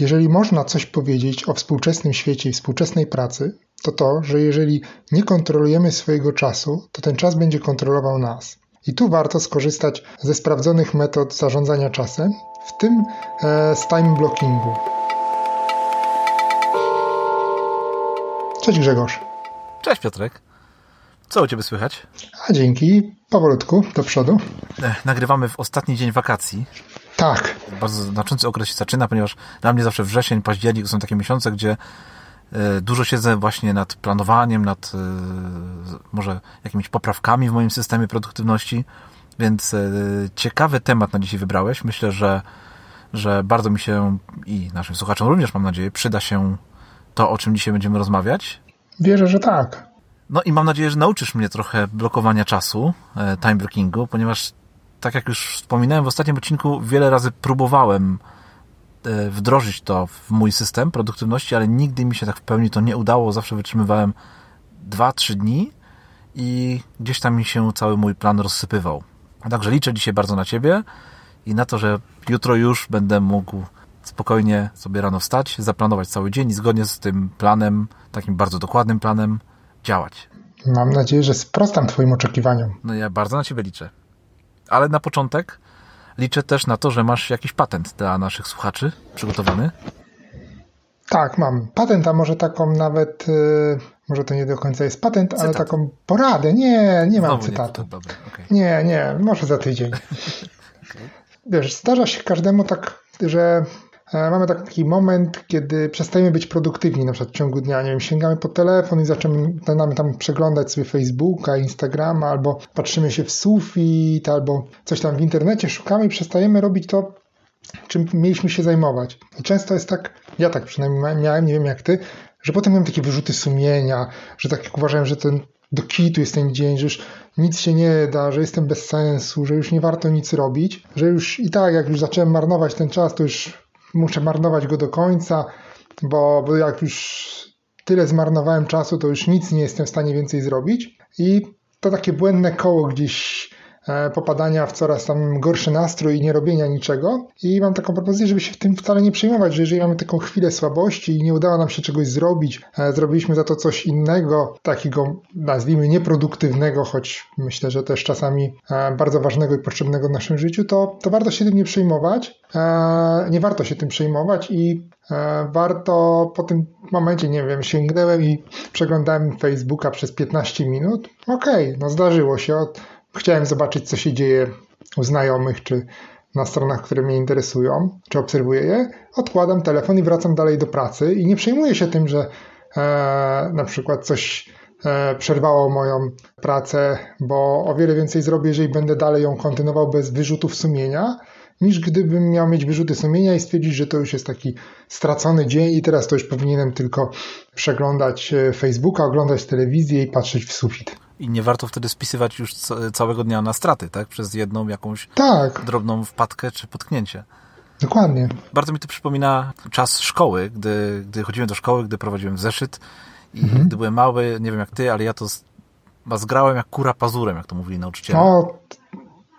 jeżeli można coś powiedzieć o współczesnym świecie i współczesnej pracy, to to, że jeżeli nie kontrolujemy swojego czasu, to ten czas będzie kontrolował nas. I tu warto skorzystać ze sprawdzonych metod zarządzania czasem, w tym e, z time blockingu. Cześć Grzegorz. Cześć Piotrek. Co u Ciebie słychać? A dzięki, powolutku, do przodu. Nagrywamy w ostatni dzień wakacji. Tak. Bardzo znaczący okres się zaczyna, ponieważ dla mnie zawsze wrzesień, październik są takie miesiące, gdzie e, dużo siedzę właśnie nad planowaniem, nad e, może jakimiś poprawkami w moim systemie produktywności, więc e, ciekawy temat na dzisiaj wybrałeś. Myślę, że, że bardzo mi się i naszym słuchaczom również, mam nadzieję, przyda się to, o czym dzisiaj będziemy rozmawiać. Wierzę, że tak. No i mam nadzieję, że nauczysz mnie trochę blokowania czasu, time blockingu, ponieważ tak jak już wspominałem w ostatnim odcinku, wiele razy próbowałem e, wdrożyć to w mój system produktywności, ale nigdy mi się tak w pełni to nie udało. Zawsze wytrzymywałem 2-3 dni i gdzieś tam mi się cały mój plan rozsypywał. Także liczę dzisiaj bardzo na Ciebie i na to, że jutro już będę mógł spokojnie sobie rano wstać, zaplanować cały dzień i zgodnie z tym planem, takim bardzo dokładnym planem, działać. Mam nadzieję, że sprostam Twoim oczekiwaniom. No ja bardzo na Ciebie liczę. Ale na początek liczę też na to, że masz jakiś patent dla naszych słuchaczy przygotowany. Tak, mam patent, a może taką nawet, yy, może to nie do końca jest patent, Cytat. ale taką poradę. Nie, nie mam Znowu cytatu. Nie, Dobra, okay. nie, nie, może za tydzień. okay. Wiesz, zdarza się każdemu tak, że mamy taki moment, kiedy przestajemy być produktywni, na przykład w ciągu dnia, nie wiem, sięgamy po telefon i zaczynamy tam przeglądać sobie Facebooka, Instagrama, albo patrzymy się w sufit, albo coś tam w internecie szukamy i przestajemy robić to, czym mieliśmy się zajmować. I często jest tak, ja tak przynajmniej miałem, nie wiem jak ty, że potem miałem takie wyrzuty sumienia, że tak uważałem, że ten do kitu jest ten dzień, że już nic się nie da, że jestem bez sensu, że już nie warto nic robić, że już i tak jak już zacząłem marnować ten czas, to już muszę marnować go do końca, bo, bo jak już tyle zmarnowałem czasu, to już nic nie jestem w stanie więcej zrobić. I to takie błędne koło gdzieś popadania w coraz tam gorszy nastrój i nie robienia niczego. I mam taką propozycję, żeby się w tym wcale nie przejmować, że jeżeli mamy taką chwilę słabości i nie udało nam się czegoś zrobić, e, zrobiliśmy za to coś innego, takiego nazwijmy nieproduktywnego, choć myślę, że też czasami e, bardzo ważnego i potrzebnego w naszym życiu, to, to warto się tym nie przejmować, E, nie warto się tym przejmować i e, warto po tym momencie, nie wiem, sięgnąłem i przeglądałem Facebooka przez 15 minut. Okej, okay, no zdarzyło się. Chciałem zobaczyć, co się dzieje u znajomych, czy na stronach, które mnie interesują, czy obserwuję je. Odkładam telefon i wracam dalej do pracy i nie przejmuję się tym, że e, na przykład coś e, przerwało moją pracę, bo o wiele więcej zrobię, jeżeli będę dalej ją kontynuował bez wyrzutów sumienia, niż gdybym miał mieć wyrzuty sumienia i stwierdzić, że to już jest taki stracony dzień i teraz to już powinienem tylko przeglądać e, Facebooka, oglądać telewizję i patrzeć w sufit. I nie warto wtedy spisywać już całego dnia na straty, tak? Przez jedną jakąś tak. drobną wpadkę czy potknięcie. Dokładnie. Bardzo mi to przypomina czas szkoły, gdy, gdy chodziłem do szkoły, gdy prowadziłem zeszyt i mhm. gdy byłem mały, nie wiem jak ty, ale ja to zgrałem jak kura pazurem, jak to mówili nauczyciele. O,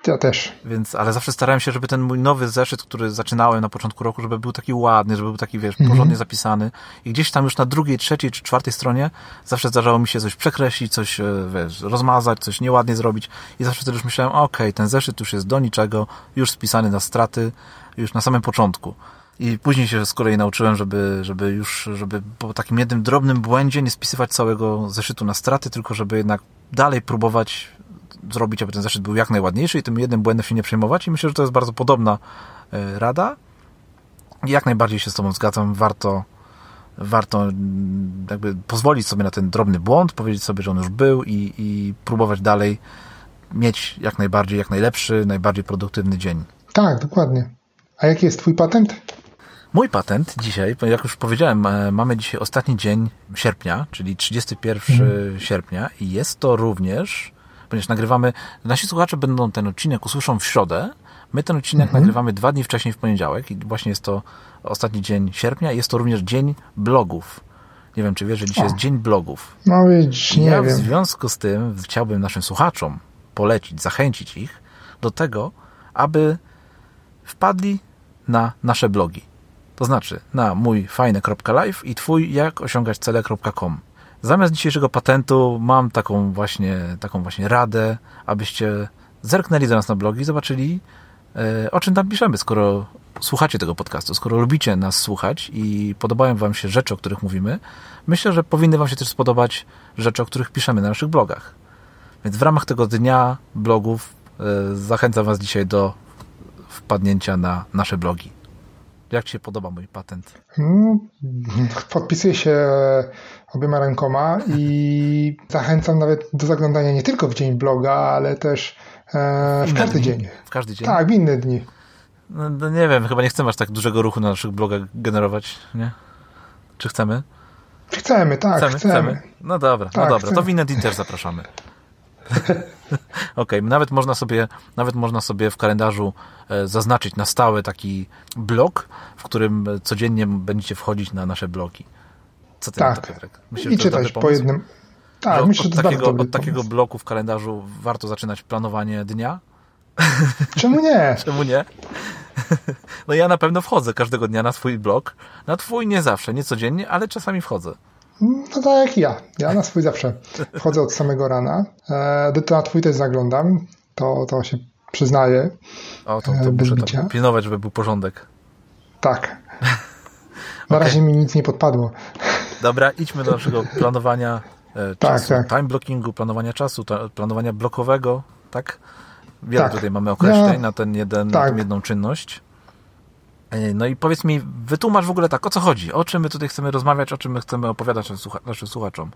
ja też. Więc, ale zawsze starałem się, żeby ten mój nowy zeszyt, który zaczynałem na początku roku, żeby był taki ładny, żeby był taki, wiesz, mhm. porządnie zapisany. I gdzieś tam już na drugiej, trzeciej czy czwartej stronie zawsze zdarzało mi się coś przekreślić, coś, e, wiesz, rozmazać, coś nieładnie zrobić. I zawsze wtedy już myślałem, okej, okay, ten zeszyt już jest do niczego, już spisany na straty, już na samym początku. I później się z kolei nauczyłem, żeby, żeby już, żeby po takim jednym drobnym błędzie nie spisywać całego zeszytu na straty, tylko żeby jednak dalej próbować zrobić, aby ten zeszyt był jak najładniejszy i tym jednym błędem się nie przejmować i myślę, że to jest bardzo podobna e, rada. Jak najbardziej się z Tobą zgadzam, warto warto mm, jakby pozwolić sobie na ten drobny błąd, powiedzieć sobie, że on już był i, i próbować dalej mieć jak najbardziej, jak najlepszy, najbardziej produktywny dzień. Tak, dokładnie. A jaki jest Twój patent? Mój patent dzisiaj, jak już powiedziałem, e, mamy dzisiaj ostatni dzień sierpnia, czyli 31 hmm. sierpnia i jest to również ponieważ nagrywamy, nasi słuchacze będą ten odcinek usłyszą w środę, my ten odcinek mhm. nagrywamy dwa dni wcześniej w poniedziałek i właśnie jest to ostatni dzień sierpnia jest to również dzień blogów. Nie wiem, czy wiesz, że dzisiaj o. jest dzień blogów. No widzisz, nie ja wiem. w związku z tym chciałbym naszym słuchaczom polecić, zachęcić ich do tego, aby wpadli na nasze blogi. To znaczy na mój fajne.live i twój jak osiągać cele.com. Zamiast dzisiejszego patentu mam taką właśnie, taką właśnie radę, abyście zerknęli do nas na blogi i zobaczyli, e, o czym tam piszemy, skoro słuchacie tego podcastu, skoro lubicie nas słuchać i podobają Wam się rzeczy, o których mówimy, myślę, że powinny Wam się też spodobać rzeczy, o których piszemy na naszych blogach. Więc w ramach tego dnia blogów e, zachęcam Was dzisiaj do wpadnięcia na nasze blogi. Jak Ci się podoba mój patent? Hmm, podpisuję się obiema rękoma i zachęcam nawet do zaglądania nie tylko w dzień bloga, ale też e, w każdy dzień. W każdy dzień? Tak, w inne dni. No, no, nie wiem, chyba nie chcemy aż tak dużego ruchu na naszych blogach generować, nie? Czy chcemy? Chcemy, tak, chcemy. chcemy. No dobra, no tak, no dobra, chcemy. to w inne dni też zapraszamy. Okej, okay, nawet można sobie, nawet można sobie w kalendarzu e, zaznaczyć na stałe taki blok, w którym codziennie będziecie wchodzić na nasze bloki. Co ty tak. na to, Piotrek? Myślisz, I czytać po jednym. Tak, myślę, od, takiego, od takiego bloku w kalendarzu warto zaczynać planowanie dnia? Czemu nie? Czemu nie? No ja na pewno wchodzę każdego dnia na swój blog. Na twój nie zawsze, nie codziennie, ale czasami wchodzę. No tak jak ja. Ja na swój zawsze wchodzę od samego rana. E, na twój też zaglądam. To, to się przyznaję. O, to, to e, muszę tam pilnować, żeby był porządek. Tak. Na okay. razie mi nic nie podpadło. Dobra, idźmy do naszego planowania e, tak, czasu, tak. time blockingu, planowania czasu, planowania blokowego, tak? Wiele tak. tutaj mamy określeń ja, na, ten jeden, tak. na tę jedną czynność. E, no i powiedz mi, wytłumacz w ogóle tak, o co chodzi? O czym my tutaj chcemy rozmawiać, o czym my chcemy opowiadać naszym słuchaczom?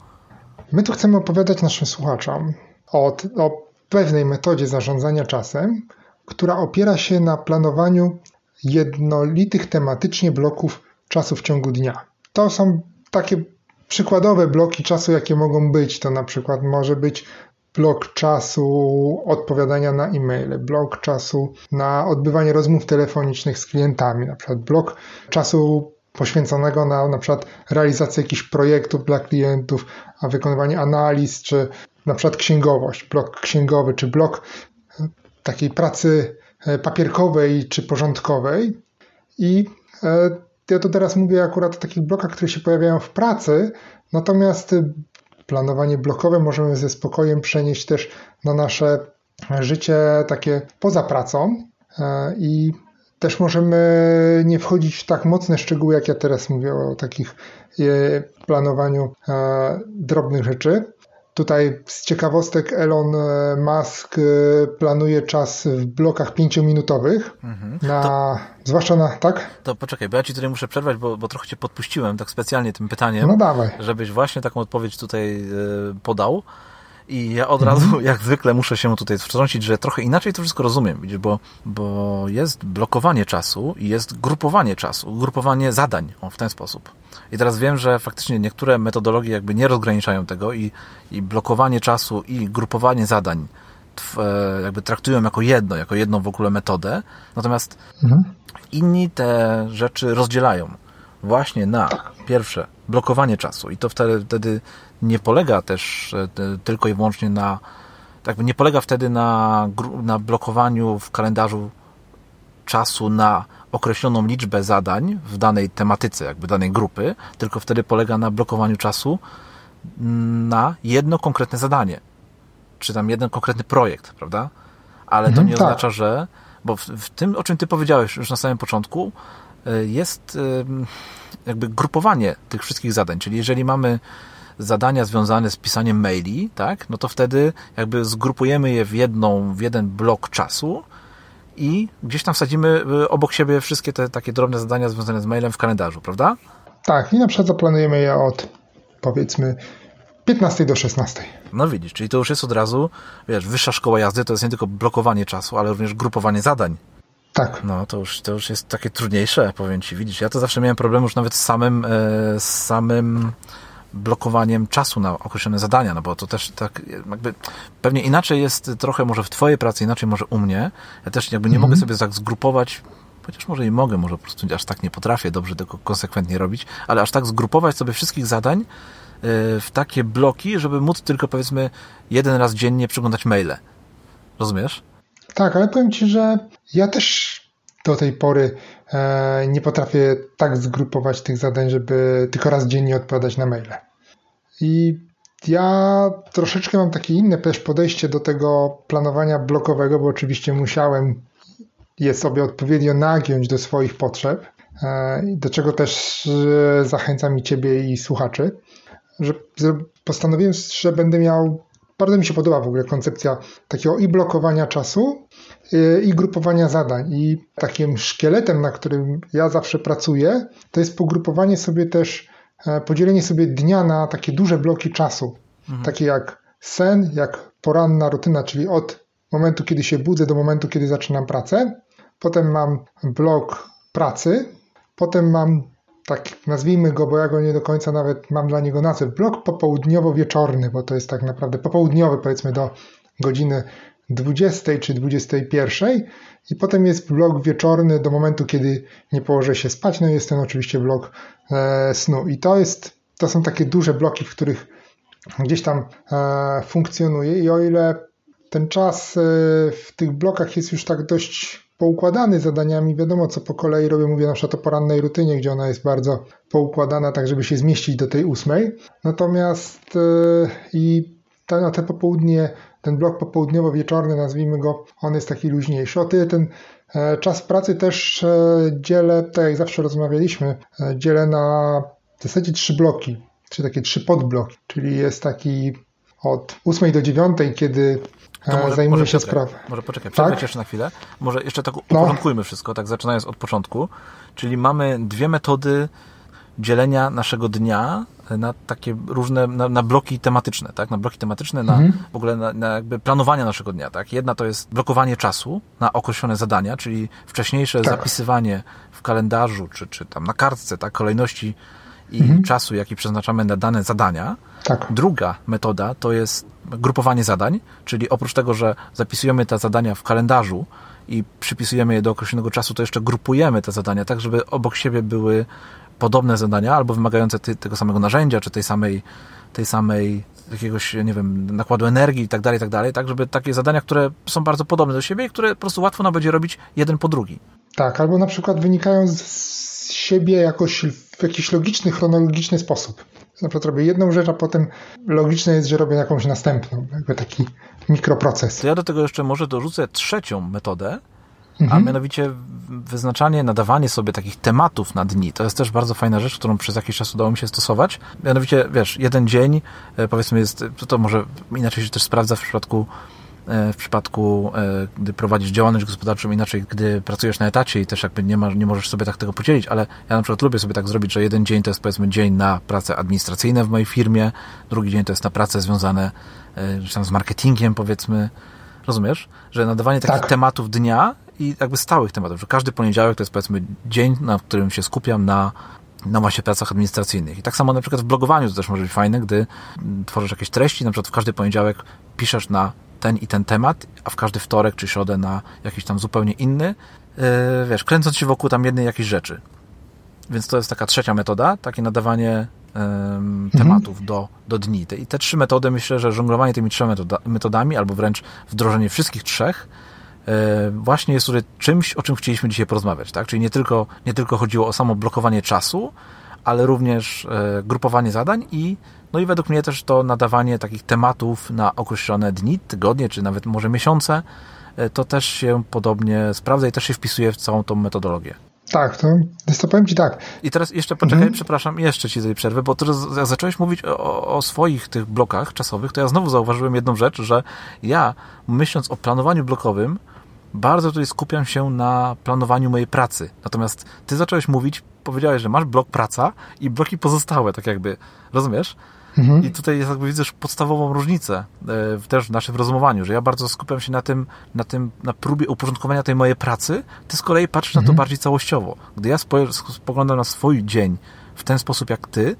My tu chcemy opowiadać naszym słuchaczom o, o pewnej metodzie zarządzania czasem, która opiera się na planowaniu jednolitych tematycznie bloków czasu w ciągu dnia. To są takie przykładowe bloki czasu, jakie mogą być. To na przykład może być blok czasu odpowiadania na e-maile, blok czasu na odbywanie rozmów telefonicznych z klientami, na przykład blok czasu poświęconego na na przykład realizację jakichś projektów dla klientów, a wykonywanie analiz, czy na przykład księgowość, blok księgowy, czy blok e, takiej pracy e, papierkowej czy porządkowej. I e, ja to teraz mówię akurat o takich blokach, które się pojawiają w pracy, natomiast planowanie blokowe możemy ze spokojem przenieść też na nasze życie takie poza pracą e, i też możemy nie wchodzić w tak mocne szczegóły, jak ja teraz mówię o takich e, planowaniu e, drobnych rzeczy. Tutaj z ciekawostek Elon e, Musk e, planuje czas w blokach pięciominutowych, mhm. na, to, zwłaszcza na, tak? To poczekaj, bo ja ci tutaj muszę przerwać, bo, bo trochę cię podpuściłem tak specjalnie tym pytaniem, no dawaj. żebyś właśnie taką odpowiedź tutaj e, podał. I ja od razu, mhm. jak zwykle, muszę się tutaj wtrącić, że trochę inaczej to wszystko rozumiem, widzisz, bo, bo jest blokowanie czasu i jest grupowanie czasu, grupowanie zadań o, w ten sposób. I teraz wiem, że faktycznie niektóre metodologie jakby nie rozgraniczają tego i, i blokowanie czasu i grupowanie zadań e, jakby traktują jako jedno, jako jedną w ogóle metodę, natomiast mhm. inni te rzeczy rozdzielają właśnie na pierwsze blokowanie czasu i to wtedy, wtedy nie polega też e, tylko i wyłącznie na tak nie polega wtedy na, na blokowaniu w kalendarzu czasu na określoną liczbę zadań w danej tematyce, jakby danej grupy, tylko wtedy polega na blokowaniu czasu na jedno konkretne zadanie, czy tam jeden konkretny projekt, prawda? Ale to mhm, nie tak. oznacza, że, bo w, w, tym, o czym ty powiedziałeś już na samym początku, e, jest jakby grupowanie tych wszystkich zadań, czyli jeżeli mamy zadania związane z pisaniem maili, tak, no to wtedy jakby zgrupujemy je w jedną, w jeden blok czasu, i gdzieś tam wsadzimy y, obok siebie wszystkie te takie drobne zadania związane z mailem w kalendarzu, prawda? Tak, i na przykład zaplanujemy je od powiedzmy 15 do 16. No widzisz, czyli to już jest od razu, wiesz, wyższa szkoła jazdy to jest nie tylko blokowanie czasu, ale również grupowanie zadań. Tak. No to już, to już jest takie trudniejsze, powiem ci. Widzisz, ja to zawsze miałem problem już nawet z samym, e, z samym blokowaniem czasu na określone zadania, no bo to też tak jakby pewnie inaczej jest trochę może w twojej pracy, inaczej może u mnie. Ja też jakby nie mm -hmm. mogę sobie tak zgrupować chociaż może i mogę, może po prostu aż tak nie potrafię dobrze tego konsekwentnie robić, ale aż tak zgrupować sobie wszystkich zadań e, w takie bloki, żeby móc tylko powiedzmy jeden raz dziennie przeglądać maile. Rozumiesz? Tak, ale powiem Ci, że ja też do tej pory nie potrafię tak zgrupować tych zadań, żeby tylko raz dziennie odpowiadać na maile. I ja troszeczkę mam takie inne też podejście do tego planowania blokowego, bo oczywiście musiałem je sobie odpowiednio nagiąć do swoich potrzeb, e, do czego też e, zachęcam i Ciebie i słuchaczy, że postanowiłem, że będę miał, bardzo mi się podoba w ogóle koncepcja takiego i blokowania czasu, e, i grupowania zadań. I takim szkieletem, na którym ja zawsze pracuję, to jest pogrupowanie sobie też, podzielenie sobie dnia na takie duże bloki czasu, mhm. takie jak sen, jak poranna rutyna, czyli od momentu, kiedy się budzę do momentu, kiedy zaczynam pracę, potem mam blok pracy, potem mam tak nazwijmy go, bo ja go nie do końca nawet mam dla niego nazwę, blok popołudniowo-wieczorny, bo to jest tak naprawdę popołudniowy powiedzmy do godziny 20 czy 21 i potem jest blok wieczorny do momentu, kiedy nie położę się spać, no jest ten oczywiście blok e, snu. I to jest, to są takie duże bloki, w których gdzieś tam e, funkcjonuje. I o ile ten czas e, w tych blokach jest już tak dość poukładany zadaniami, wiadomo co po kolei robię, mówię na przykład o porannej rutynie, gdzie ona jest bardzo poukładana, tak żeby się zmieścić do tej ósmej. Natomiast yy, i ta, na te popołudnie, ten blok popołudniowo-wieczorny, nazwijmy go, on jest taki luźniejszy. O tyle ten e, czas pracy też e, dzielę, tak jak zawsze rozmawialiśmy, e, dzielę na w zasadzie trzy bloki, czy takie trzy podbloki, czyli jest taki od 8 do 9, kiedy to może, zajmuje może się sprawą. Może poczekaj, przerwę tak? jeszcze na chwilę. Może jeszcze tak no. uporządkujmy no. wszystko, tak zaczynając od początku. Czyli mamy dwie metody dzielenia naszego dnia na takie różne, na, na bloki tematyczne, tak? Na bloki tematyczne, na mhm. w ogóle na, na, jakby planowanie naszego dnia, tak? Jedna to jest blokowanie czasu na określone zadania, czyli wcześniejsze tak. zapisywanie w kalendarzu, czy, czy tam na kartce, tak? Kolejności i mhm. czasu, jaki przeznaczamy na dane zadania. Tak. Druga metoda to jest grupowanie zadań, czyli oprócz tego, że zapisujemy te zadania w kalendarzu i przypisujemy je do określonego czasu, to jeszcze grupujemy te zadania, tak żeby obok siebie były podobne zadania albo wymagające ty, tego samego narzędzia, czy tej samej, tej samej jakiegoś, nie wiem, nakładu energii i tak dalej, i tak dalej, tak żeby takie zadania, które są bardzo podobne do siebie i które po prostu łatwo nam będzie robić jeden po drugi. Tak, albo na przykład wynikają z siebie jakoś w jakiś logiczny, chronologiczny sposób. Na przykład robię jedną rzecz, a potem logiczne jest, że robię jakąś następną, jakby taki mikroproces. To ja do tego jeszcze może dorzucę trzecią metodę, mhm. a mianowicie wyznaczanie, nadawanie sobie takich tematów na dni. To jest też bardzo fajna rzecz, którą przez jakiś czas udało mi się stosować. Mianowicie, wiesz, jeden dzień, e, powiedzmy jest, to może inaczej się też sprawdza w przypadku E, w przypadku, e, gdy prowadzisz działalność gospodarczą, inaczej, gdy pracujesz na etacie i też jakby nie, ma, nie możesz sobie tak tego podzielić, ale ja na przykład lubię sobie tak zrobić, że jeden dzień to jest powiedzmy dzień na prace administracyjne w mojej firmie, drugi dzień to jest na prace związane z marketingiem, powiedzmy. Rozumiesz? Że nadawanie takich tak. tematów dnia i jakby stałych tematów, że każdy poniedziałek to jest powiedzmy dzień, na którym się skupiam na na właśnie pracach administracyjnych. I tak samo na przykład w blogowaniu to też może być fajne, gdy tworzysz jakieś treści, na przykład w każdy poniedziałek piszesz na ten i ten temat, a w każdy wtorek czy środę na jakiś tam zupełnie inny, yy, wiesz, kręcąc się wokół tam jednej jakiejś rzeczy. Więc to jest taka trzecia metoda, takie nadawanie mhm. tematów do, do dni. I te trzy metody, myślę, że żonglowanie tymi trzema metoda, metodami, albo wręcz wdrożenie wszystkich trzech, właśnie jest tutaj czymś, o czym chcieliśmy dzisiaj porozmawiać. Tak? Czyli nie tylko, nie tylko chodziło o samo blokowanie czasu, ale również yy, grupowanie zadań i no i według mnie też to nadawanie takich tematów na określone dni, tygodnie, czy nawet może miesiące, e, to też się podobnie sprawdza i też się wpisuje w całą tą metodologię. Tak, to, to powiem Ci tak. I teraz jeszcze poczekaj, mhm. przepraszam, jeszcze Ci tej przerwy, bo teraz jak zacząłeś mówić o, o, swoich tych blokach czasowych, to ja znowu zauważyłem jedną rzecz, że ja myśląc o planowaniu blokowym, bardzo tutaj skupiam się na planowaniu mojej pracy. Natomiast Ty zacząłeś mówić, powiedziałeś, że masz blok praca i bloki pozostałe, tak jakby, rozumiesz? Mhm. I tutaj jest jakby widzisz podstawową różnicę e, też w naszym rozumowaniu, że ja bardzo skupiam się na tym, na tym, na próbie uporządkowania tej mojej pracy, ty z kolei patrzysz mhm. na to mhm. bardziej całościowo. Gdy ja spoglądam na swój dzień w ten sposób jak ty,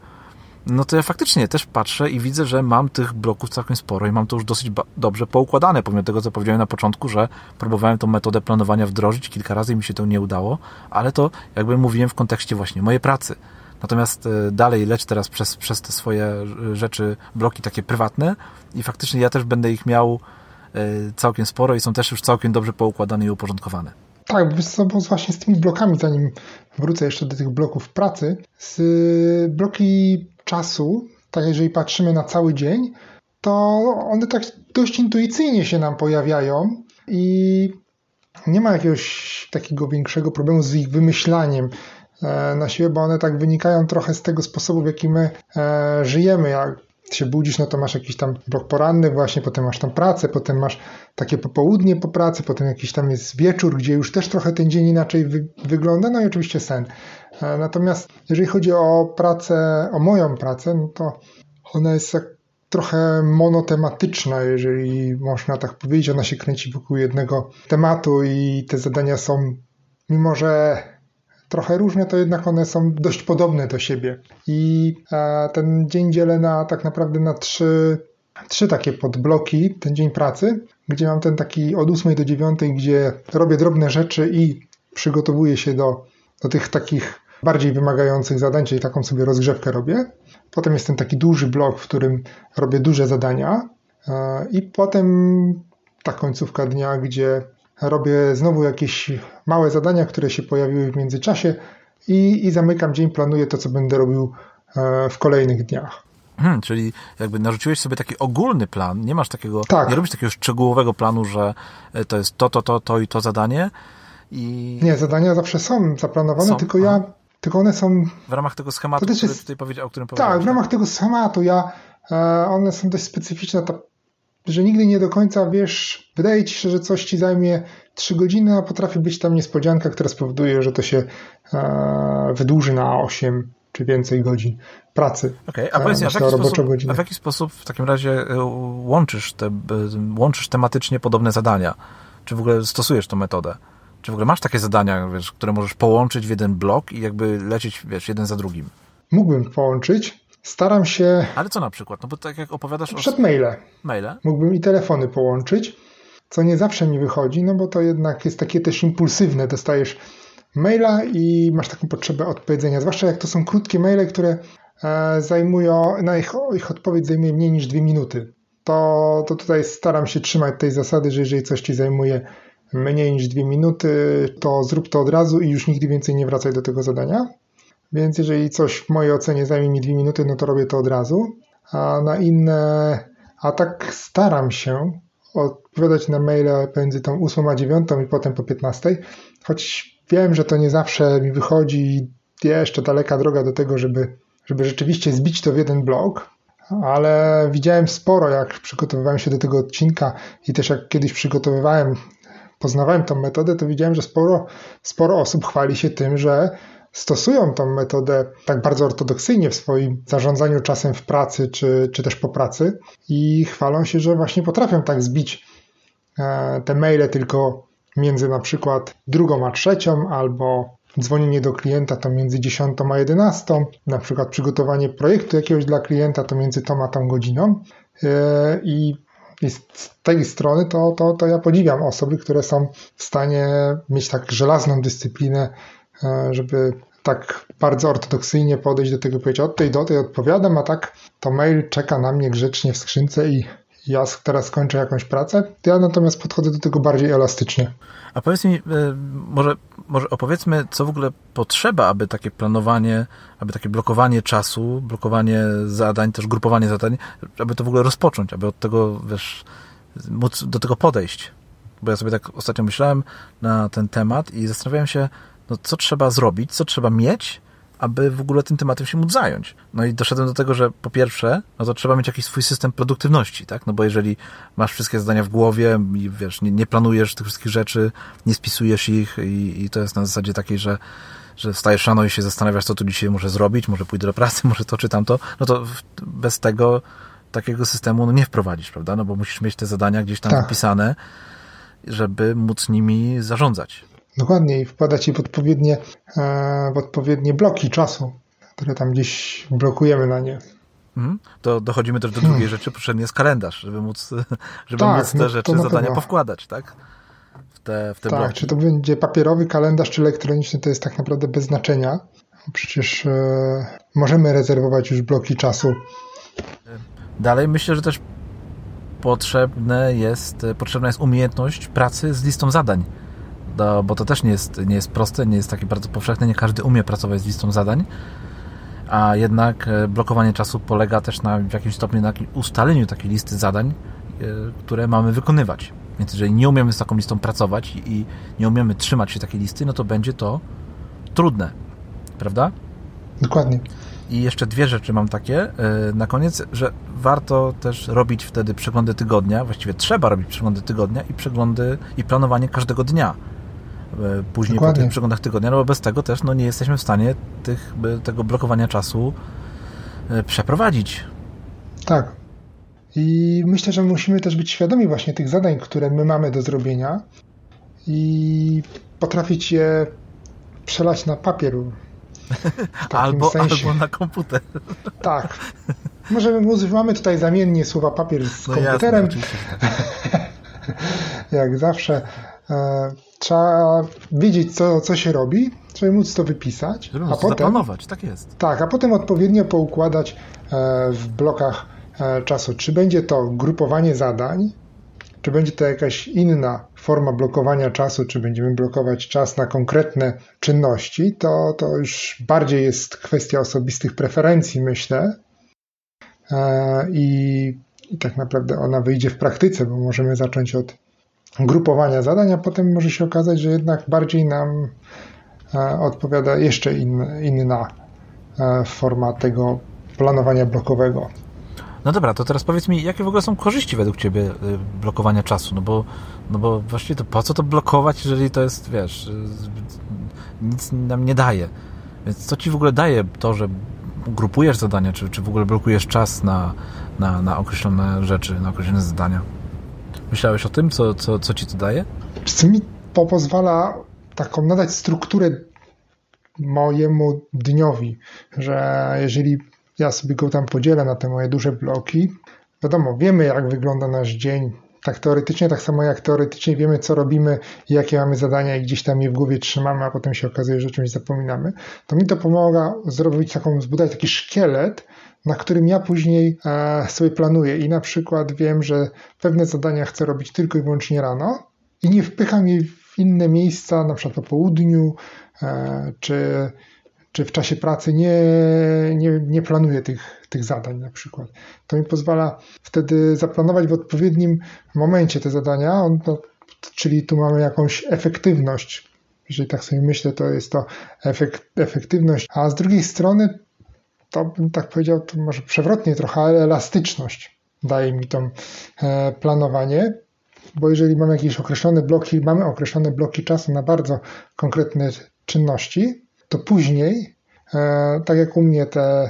no to ja faktycznie też patrzę i widzę, że mam tych bloków całkiem sporo i mam to już dosyć dobrze poukładane, pomimo tego, co powiedziałem na początku, że próbowałem tą metodę planowania wdrożyć kilka razy i mi się to nie udało, ale to jakby mówiłem w kontekście właśnie mojej pracy. Natomiast e, dalej leć teraz przez, przez te swoje e, rzeczy, bloki takie prywatne i faktycznie ja też będę ich miał e, całkiem sporo i są też już całkiem dobrze poukładane i uporządkowane. Tak, bo właśnie z tymi blokami, zanim wrócę jeszcze do tych bloków pracy, z bloki czasu, tak jeżeli patrzymy na cały dzień, to one tak dość intuicyjnie się nam pojawiają i nie ma jakiegoś takiego większego problemu z ich wymyślaniem e, na siebie, bo one tak wynikają trochę z tego sposobu, w jaki my e, żyjemy. Jak się budzisz, no to masz jakiś tam blok poranny właśnie, potem masz tam pracę, potem masz takie popołudnie po pracy, potem jakiś tam jest wieczór, gdzie już też trochę ten dzień inaczej wy wygląda, no i oczywiście sen. E, natomiast jeżeli chodzi o pracę, o moją pracę, no to ona jest jak trochę monotematyczna, jeżeli można tak powiedzieć. Ona się kręci wokół jednego tematu i te zadania są, mimo że trochę różne, to jednak one są dość podobne do siebie. I e, ten dzień dzielę na tak naprawdę na trzy, trzy takie podbloki, ten dzień pracy, gdzie mam ten taki od 8 do 9, gdzie robię drobne rzeczy i przygotowuję się do, do tych takich bardziej wymagających zadań, czyli taką sobie rozgrzewkę robię. Potem jest ten taki duży blok, w którym robię duże zadania e, i potem ta końcówka dnia, gdzie robię znowu jakieś małe zadania, które się pojawiły w międzyczasie i, i zamykam dzień, planuję to, co będę robił e, w kolejnych dniach. Hmm, czyli jakby narzuciłeś sobie taki ogólny plan, nie masz takiego, tak. nie robisz takiego szczegółowego planu, że e, to jest to, to, to, to i to zadanie. I... Nie, zadania zawsze są zaplanowane, są? tylko ja tylko one są... W ramach tego schematu, który jest, tutaj powiedział, o którym powiedziałeś. Tak, w ramach tego schematu. Ja, e, one są dość specyficzne, to, że nigdy nie do końca wiesz, wydaje ci się, że coś ci zajmie 3 godziny, a potrafi być tam niespodzianka, która spowoduje, że to się e, wydłuży na 8 czy więcej godzin pracy. Okej, okay, a powiedz mi, a, w jaki sposób, a w jaki sposób w takim razie e, łączysz, te, łączysz tematycznie podobne zadania? Czy w ogóle stosujesz tę metodę? Czy w ogóle masz takie zadania, wiesz, które możesz połączyć w jeden blok i jakby lecieć, wiesz, jeden za drugim? Mógłbym połączyć. Staram się... Ale co na przykład? No bo tak jak opowiadasz Przed o... maile. Maile? Mógłbym i telefony połączyć, co nie zawsze mi wychodzi, no bo to jednak jest takie też impulsywne. Dostajesz maila i masz taką potrzebę odpowiedzenia, zwłaszcza jak to są krótkie maile, które e, zajmują, na ich, ich odpowiedź zajmuje mniej niż dwie minuty. To, to tutaj staram się trzymać tej zasady, że jeżeli coś ci zajmuje mniej niż dwie minuty, to zrób to od razu i już nigdy więcej nie wracaj do tego zadania. Więc jeżeli coś w mojej ocenie zajmie mi dwie minuty, no to robię to od razu. A na inne, a tak staram się odpowiadać na maile pomiędzy tą 8 a 9 i potem po 15, choć wiem, że to nie zawsze mi wychodzi jeszcze daleka droga do tego, żeby, żeby rzeczywiście zbić to w jeden blok, ale widziałem sporo, jak przygotowywałem się do tego odcinka i też jak kiedyś przygotowywałem poznawałem tą metodę, to widziałem, że sporo, sporo osób chwali się tym, że stosują tą metodę tak bardzo ortodoksyjnie w swoim zarządzaniu czasem w pracy czy, czy też po pracy i chwalą się, że właśnie potrafią tak zbić e, te maile tylko między na przykład drugą a trzecią albo dzwonienie do klienta to między 10 a 11, na przykład przygotowanie projektu jakiegoś dla klienta to między tą a tą godziną. E, i i z tej strony to, to, to ja podziwiam osoby, które są w stanie mieć tak żelazną dyscyplinę, żeby tak bardzo ortodoksyjnie podejść do tego, powiedzieć od tej do tej odpowiadam, a tak to mail czeka na mnie grzecznie w skrzynce i ja teraz kończę jakąś pracę. Ja natomiast podchodzę do tego bardziej elastycznie. A powiedz mi, e, może, może opowiedzmy, co w ogóle potrzeba, aby takie planowanie, aby takie blokowanie czasu, blokowanie zadań, też grupowanie zadań, aby to w ogóle rozpocząć, aby od tego, wiesz, móc do tego podejść. Bo ja sobie tak ostatnio myślałem na ten temat i zastanawiałem się, no co trzeba zrobić, co trzeba mieć, aby w ogóle tym tematem się móc zająć. No i doszedłem do tego, że po pierwsze, no to trzeba mieć jakiś swój system produktywności, tak? No bo jeżeli masz wszystkie zadania w głowie i wiesz, nie, nie planujesz tych wszystkich rzeczy, nie spisujesz ich i, i to jest na zasadzie takiej, że że wstajesz rano i się zastanawiasz, co tu dzisiaj muszę zrobić, może pójdę do pracy, może to czy tamto, no to bez tego takiego systemu no nie wprowadzisz, prawda? No bo musisz mieć te zadania gdzieś tam tak. wypisane, żeby móc nimi zarządzać. Dokładnie i wpada ci w odpowiednie, e, w odpowiednie bloki czasu, które tam gdzieś blokujemy na nie. Mhm. To dochodzimy też do drugiej hmm. rzeczy, potrzebny jest kalendarz, żeby móc, żeby tak, móc te no, rzeczy, zadania pewno. powkładać, tak? W te, w te tak, bloki. czy to będzie papierowy kalendarz, czy elektroniczny, to jest tak naprawdę bez znaczenia. Przecież e, możemy rezerwować już bloki czasu. Dalej myślę, że też potrzebne jest, potrzebna jest umiejętność pracy z listą zadań bo to też nie jest, nie jest proste, nie jest takie bardzo powszechne, nie każdy umie pracować z listą zadań, a jednak e, blokowanie czasu polega też na w jakimś stopniu na ustaleniu takiej listy zadań, e, które mamy wykonywać. Więc jeżeli nie umiemy z taką listą pracować i nie umiemy trzymać się takiej listy, no to będzie to trudne, prawda? Dokładnie. I jeszcze dwie rzeczy mam takie e, na koniec, że warto też robić wtedy przeglądy tygodnia, właściwie trzeba robić przeglądy tygodnia i przeglądy i planowanie każdego dnia. E, później Dokładnie. po tych przeglądach tygodnia, no bo bez tego też no, nie jesteśmy w stanie tych, tego blokowania czasu e, przeprowadzić. Tak. I myślę, że musimy też być świadomi właśnie tych zadań, które my mamy do zrobienia i potrafić je przelać na papier albo, albo na komputer. Tak. Możemy, mamy tutaj zamiennie słowa papier z no komputerem. Jasne, Jak zawsze trzeba wiedzieć, co, co się robi, żeby móc to wypisać. A potem, zaplanować, tak jest. Tak, a potem odpowiednio poukładać e, w blokach e, czasu. Czy będzie to grupowanie zadań, czy będzie to jakaś inna forma blokowania czasu, czy będziemy blokować czas na konkretne czynności, to, to już bardziej jest kwestia osobistych preferencji, myślę. E, I, I tak naprawdę ona wyjdzie w praktyce, bo możemy zacząć od grupowania zadań, a potem może się okazać, że jednak bardziej nam e, odpowiada jeszcze inna e, forma tego planowania blokowego. No dobra, to teraz powiedz mi, jakie w ogóle są korzyści według Ciebie y, blokowania czasu? No bo, no bo właściwie to po co to blokować, jeżeli to jest, wiesz, nic nam nie daje. Więc co Ci w ogóle daje to, że grupujesz zadania, czy, czy w ogóle blokujesz czas na, na, na określone rzeczy, na określone zadania? Myślałeś o tym, co, co, co Ci to daje? Co mi to pozwala taką nadać strukturę mojemu dniowi, że jeżeli ja sobie go tam podzielę na te moje duże bloki. Wiadomo, wiemy jak wygląda nasz dzień, tak teoretycznie, tak samo jak teoretycznie wiemy, co robimy, jakie mamy zadania i gdzieś tam je w głowie trzymamy, a potem się okazuje, że o czymś zapominamy, to mi to pomaga zrobić taką, zbudować taki szkielet, na którym ja później e, sobie planuję i na przykład wiem, że pewne zadania chcę robić tylko i wyłącznie rano i nie wpycham je w inne miejsca, na przykład po południu, e, czy czy w czasie pracy nie, nie, nie planuję tych, tych zadań na przykład. To mi pozwala wtedy zaplanować w odpowiednim momencie te zadania, on, no, czyli tu mamy jakąś efektywność. Jeżeli tak sobie myślę, to jest to efekt, efektywność, a z drugiej strony to bym tak powiedział, to może przewrotnie trochę, ale elastyczność daje mi to e, planowanie, bo jeżeli mamy jakieś określone bloki, mamy określone bloki czasu na bardzo konkretne czynności, to później, e, tak jak u mnie te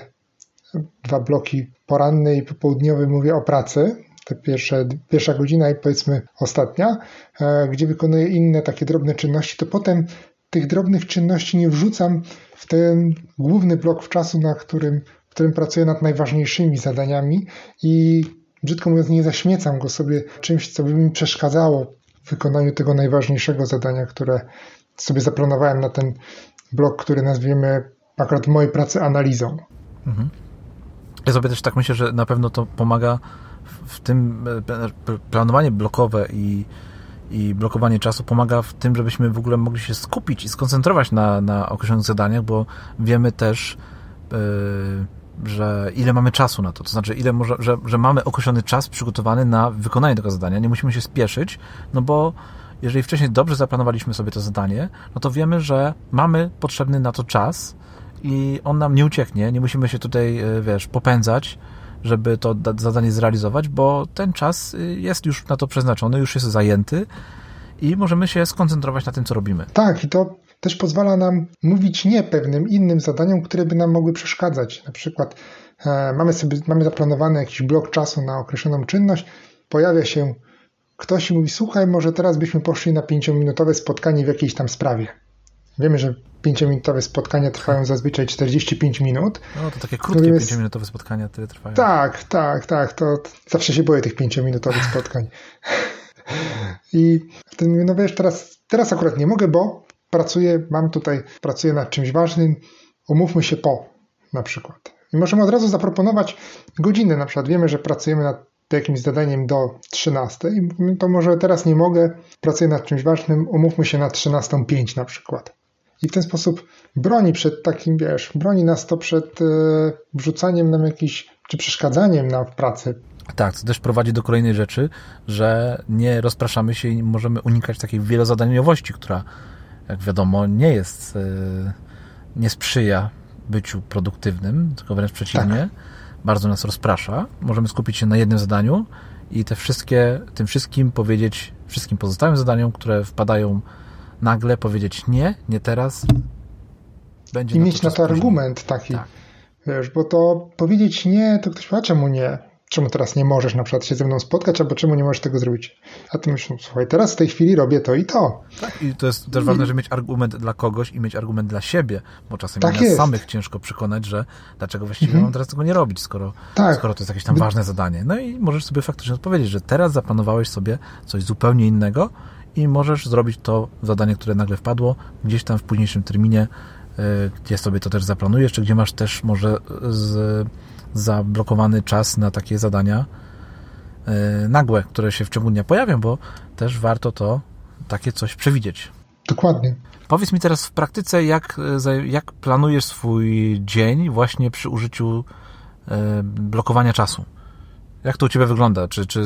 dwa bloki poranny i popołudniowy mówię o pracy, te pierwsze, pierwsza godzina i powiedzmy ostatnia, e, gdzie wykonuję inne takie drobne czynności, to potem tych drobnych czynności nie wrzucam w ten główny blok czasu, na którym, w którym pracuję nad najważniejszymi zadaniami i brzydko mówiąc nie zaśmiecam go sobie czymś, co by mi przeszkadzało w wykonaniu tego najważniejszego zadania, które sobie zaplanowałem na ten blok, który nazwiemy akurat w mojej pracy analizą. Mhm. Ja sobie też tak myślę, że na pewno to pomaga w tym e, planowanie blokowe i, i blokowanie czasu pomaga w tym, żebyśmy w ogóle mogli się skupić i skoncentrować na, na określonych zadaniach, bo wiemy też, yy, że ile mamy czasu na to, to znaczy ile może, że, że mamy określony czas przygotowany na wykonanie tego zadania, nie musimy się spieszyć, no bo jeżeli wcześniej dobrze zaplanowaliśmy sobie to zadanie, no to wiemy, że mamy potrzebny na to czas i on nam nie ucieknie, nie musimy się tutaj, e, wiesz, popędzać, żeby to zadanie zrealizować, bo ten czas y, jest już na to przeznaczony, już jest zajęty i możemy się skoncentrować na tym, co robimy. Tak, i to też pozwala nam mówić nie pewnym innym zadaniom, które by nam mogły przeszkadzać. Na przykład e, mamy sobie mamy zaplanowany jakiś blok czasu na określoną czynność, pojawia się ktoś mówi, słuchaj, może teraz byśmy poszli na pięciominutowe spotkanie w jakiejś tam sprawie. Wiemy, że pięciominutowe spotkania trwają zazwyczaj 45 minut. No to takie krótkie Natomiast... pięciominutowe spotkania tyle trwają. Tak, tak, tak. To zawsze się boję tych pięciominutowych spotkań. I wtedy mówię, no wiesz, teraz, teraz akurat nie mogę, bo pracuję, mam tutaj, pracuję nad czymś ważnym, umówmy się po na przykład. I możemy od razu zaproponować godzinę, na przykład wiemy, że pracujemy nad jakimś zadaniem do 13 i no to może teraz nie mogę, pracuję nad czymś ważnym, umówmy się na 13.05 na przykład. I w ten sposób broni przed takim, wiesz, broni nas to przed e, wrzucaniem nam jakiś, czy przeszkadzaniem nam w pracy. Tak, to też prowadzi do kolejnej rzeczy, że nie rozpraszamy się i możemy unikać takiej wielozadaniowości, która, jak wiadomo, nie jest, e, nie sprzyja byciu produktywnym, tylko wręcz przeciwnie. Tak bardzo nas rozprasza. Możemy skupić się na jednym zadaniu i te wszystkie, tym wszystkim powiedzieć, wszystkim pozostałym zadaniom, które wpadają nagle, powiedzieć nie, nie teraz. Będzie I mieć na to argument taki. Tak. Wiesz, bo to powiedzieć nie, to ktoś powie, czemu nie? czemu teraz nie możesz na przykład się ze mną spotkać, albo czemu nie możesz tego zrobić. A ty myślisz, no, słuchaj, teraz w tej chwili robię to i to. Tak, i to jest też ważne, I... żeby mieć argument dla kogoś i mieć argument dla siebie, bo czasem tak nas samych ciężko przekonać, że dlaczego właściwie mhm. mam teraz tego nie robić, skoro, tak. skoro to jest jakieś tam ważne zadanie. No i możesz sobie faktycznie odpowiedzieć, że teraz zaplanowałeś sobie coś zupełnie innego i możesz zrobić to zadanie, które nagle wpadło, gdzieś tam w późniejszym terminie, y, gdzie sobie to też zaplanujesz, czy gdzie masz też może z zablokowany czas na takie zadania e, nagłe, które się w ciągu dnia pojawią, bo też warto to takie coś przewidzieć. Dokładnie. Powiedz mi teraz w praktyce, jak, e, jak planujesz swój dzień właśnie przy użyciu e, blokowania czasu? Jak to u Ciebie wygląda? Czy, czy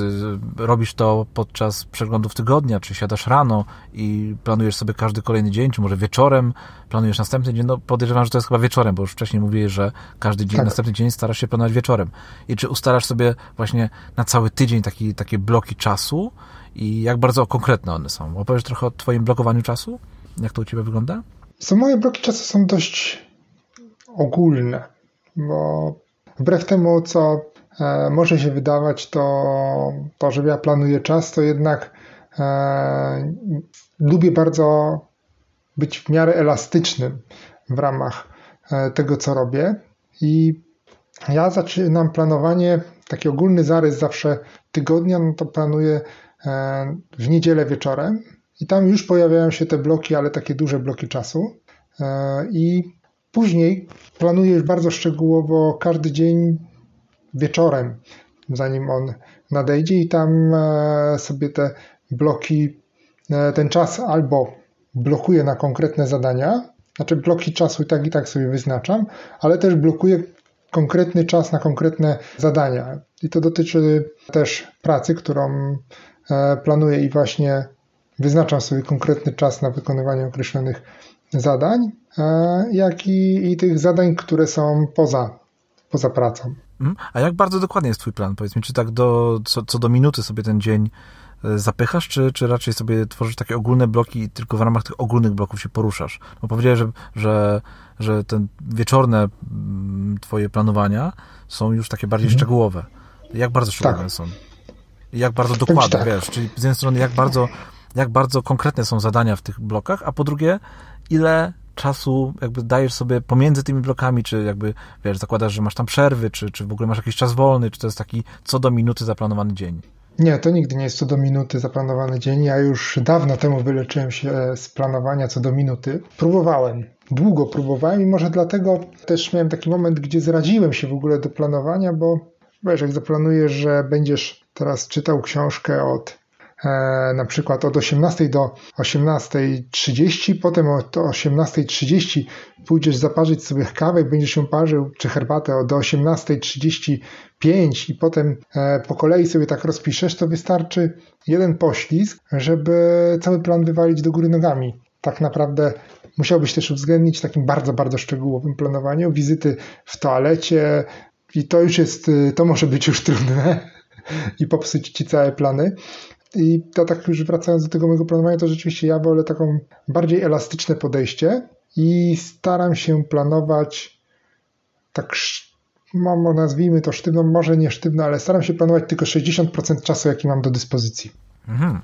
robisz to podczas przeglądów tygodnia, czy siadasz rano i planujesz sobie każdy kolejny dzień, czy może wieczorem planujesz następny dzień? No podejrzewam, że to jest chyba wieczorem, bo już wcześniej mówiłeś, że każdy dzień, tak. następny dzień starasz się planować wieczorem. I czy ustalasz sobie właśnie na cały tydzień taki, takie bloki czasu i jak bardzo konkretne one są? Opowiesz trochę o Twoim blokowaniu czasu? Jak to u Ciebie wygląda? Co moje bloki czasu są dość ogólne, bo wbrew temu, co może się wydawać to, to, że ja planuję czas, to jednak e, lubię bardzo być w miarę elastycznym w ramach e, tego, co robię. I ja zaczynam planowanie, taki ogólny zarys zawsze tygodnia, no to planuję e, w niedzielę wieczorem. I tam już pojawiają się te bloki, ale takie duże bloki czasu. I później planuję już bardzo szczegółowo każdy dzień wieczorem, zanim on nadejdzie, i tam e, sobie te bloki, e, ten czas albo blokuję na konkretne zadania, znaczy bloki czasu i tak i tak sobie wyznaczam, ale też blokuję konkretny czas na konkretne zadania. I to dotyczy też pracy, którą e, planuję i właśnie wyznaczam sobie konkretny czas na wykonywanie określonych zadań, jak i, i tych zadań, które są poza, poza pracą. Mhm. A jak bardzo dokładnie jest twój plan? Powiedz mi, czy tak do, co, co do minuty sobie ten dzień e, zapychasz, czy, czy raczej sobie tworzysz takie ogólne bloki i tylko w ramach tych ogólnych bloków się poruszasz? Bo powiedziałeś, że, że, że te wieczorne mm, twoje planowania są już takie bardziej mhm. szczegółowe. Jak bardzo szczegółowe tak. są? Jak bardzo dokładne, tak. wiesz? Czyli z jednej strony jak bardzo, jak bardzo konkretne są zadania w tych blokach, a po drugie ile czasu jakby dajesz sobie pomiędzy tymi blokami, czy jakby, wiesz, zakładasz, że masz tam przerwy, czy, czy w ogóle masz jakiś czas wolny, czy to jest taki co do minuty zaplanowany dzień? Nie, to nigdy nie jest co do minuty zaplanowany dzień. Ja już dawno temu wyleczyłem się z planowania co do minuty. Próbowałem, długo próbowałem i może dlatego też miałem taki moment, gdzie zraziłem się w ogóle do planowania, bo wiesz, jak zaplanujesz, że będziesz teraz czytał książkę od na przykład od 18 do 18.30, potem od 18.30 pójdziesz zaparzyć sobie kawę będziesz ją parzył, czy herbatę do 18.35 i potem e, po kolei sobie tak rozpiszesz, to wystarczy jeden poślizg, żeby cały plan wywalić do góry nogami. Tak naprawdę musiałbyś też uwzględnić w takim bardzo, bardzo szczegółowym planowaniu wizyty w toalecie i to już jest, to może być już trudne i popsuć ci całe plany. I to tak już wracając do tego mojego planowania, to rzeczywiście ja wolę taką bardziej elastyczne podejście i staram się planować tak, mam, nazwijmy to sztywno, może nie sztywno, ale staram się planować tylko 60% czasu, jaki mam do dyspozycji. Mhm.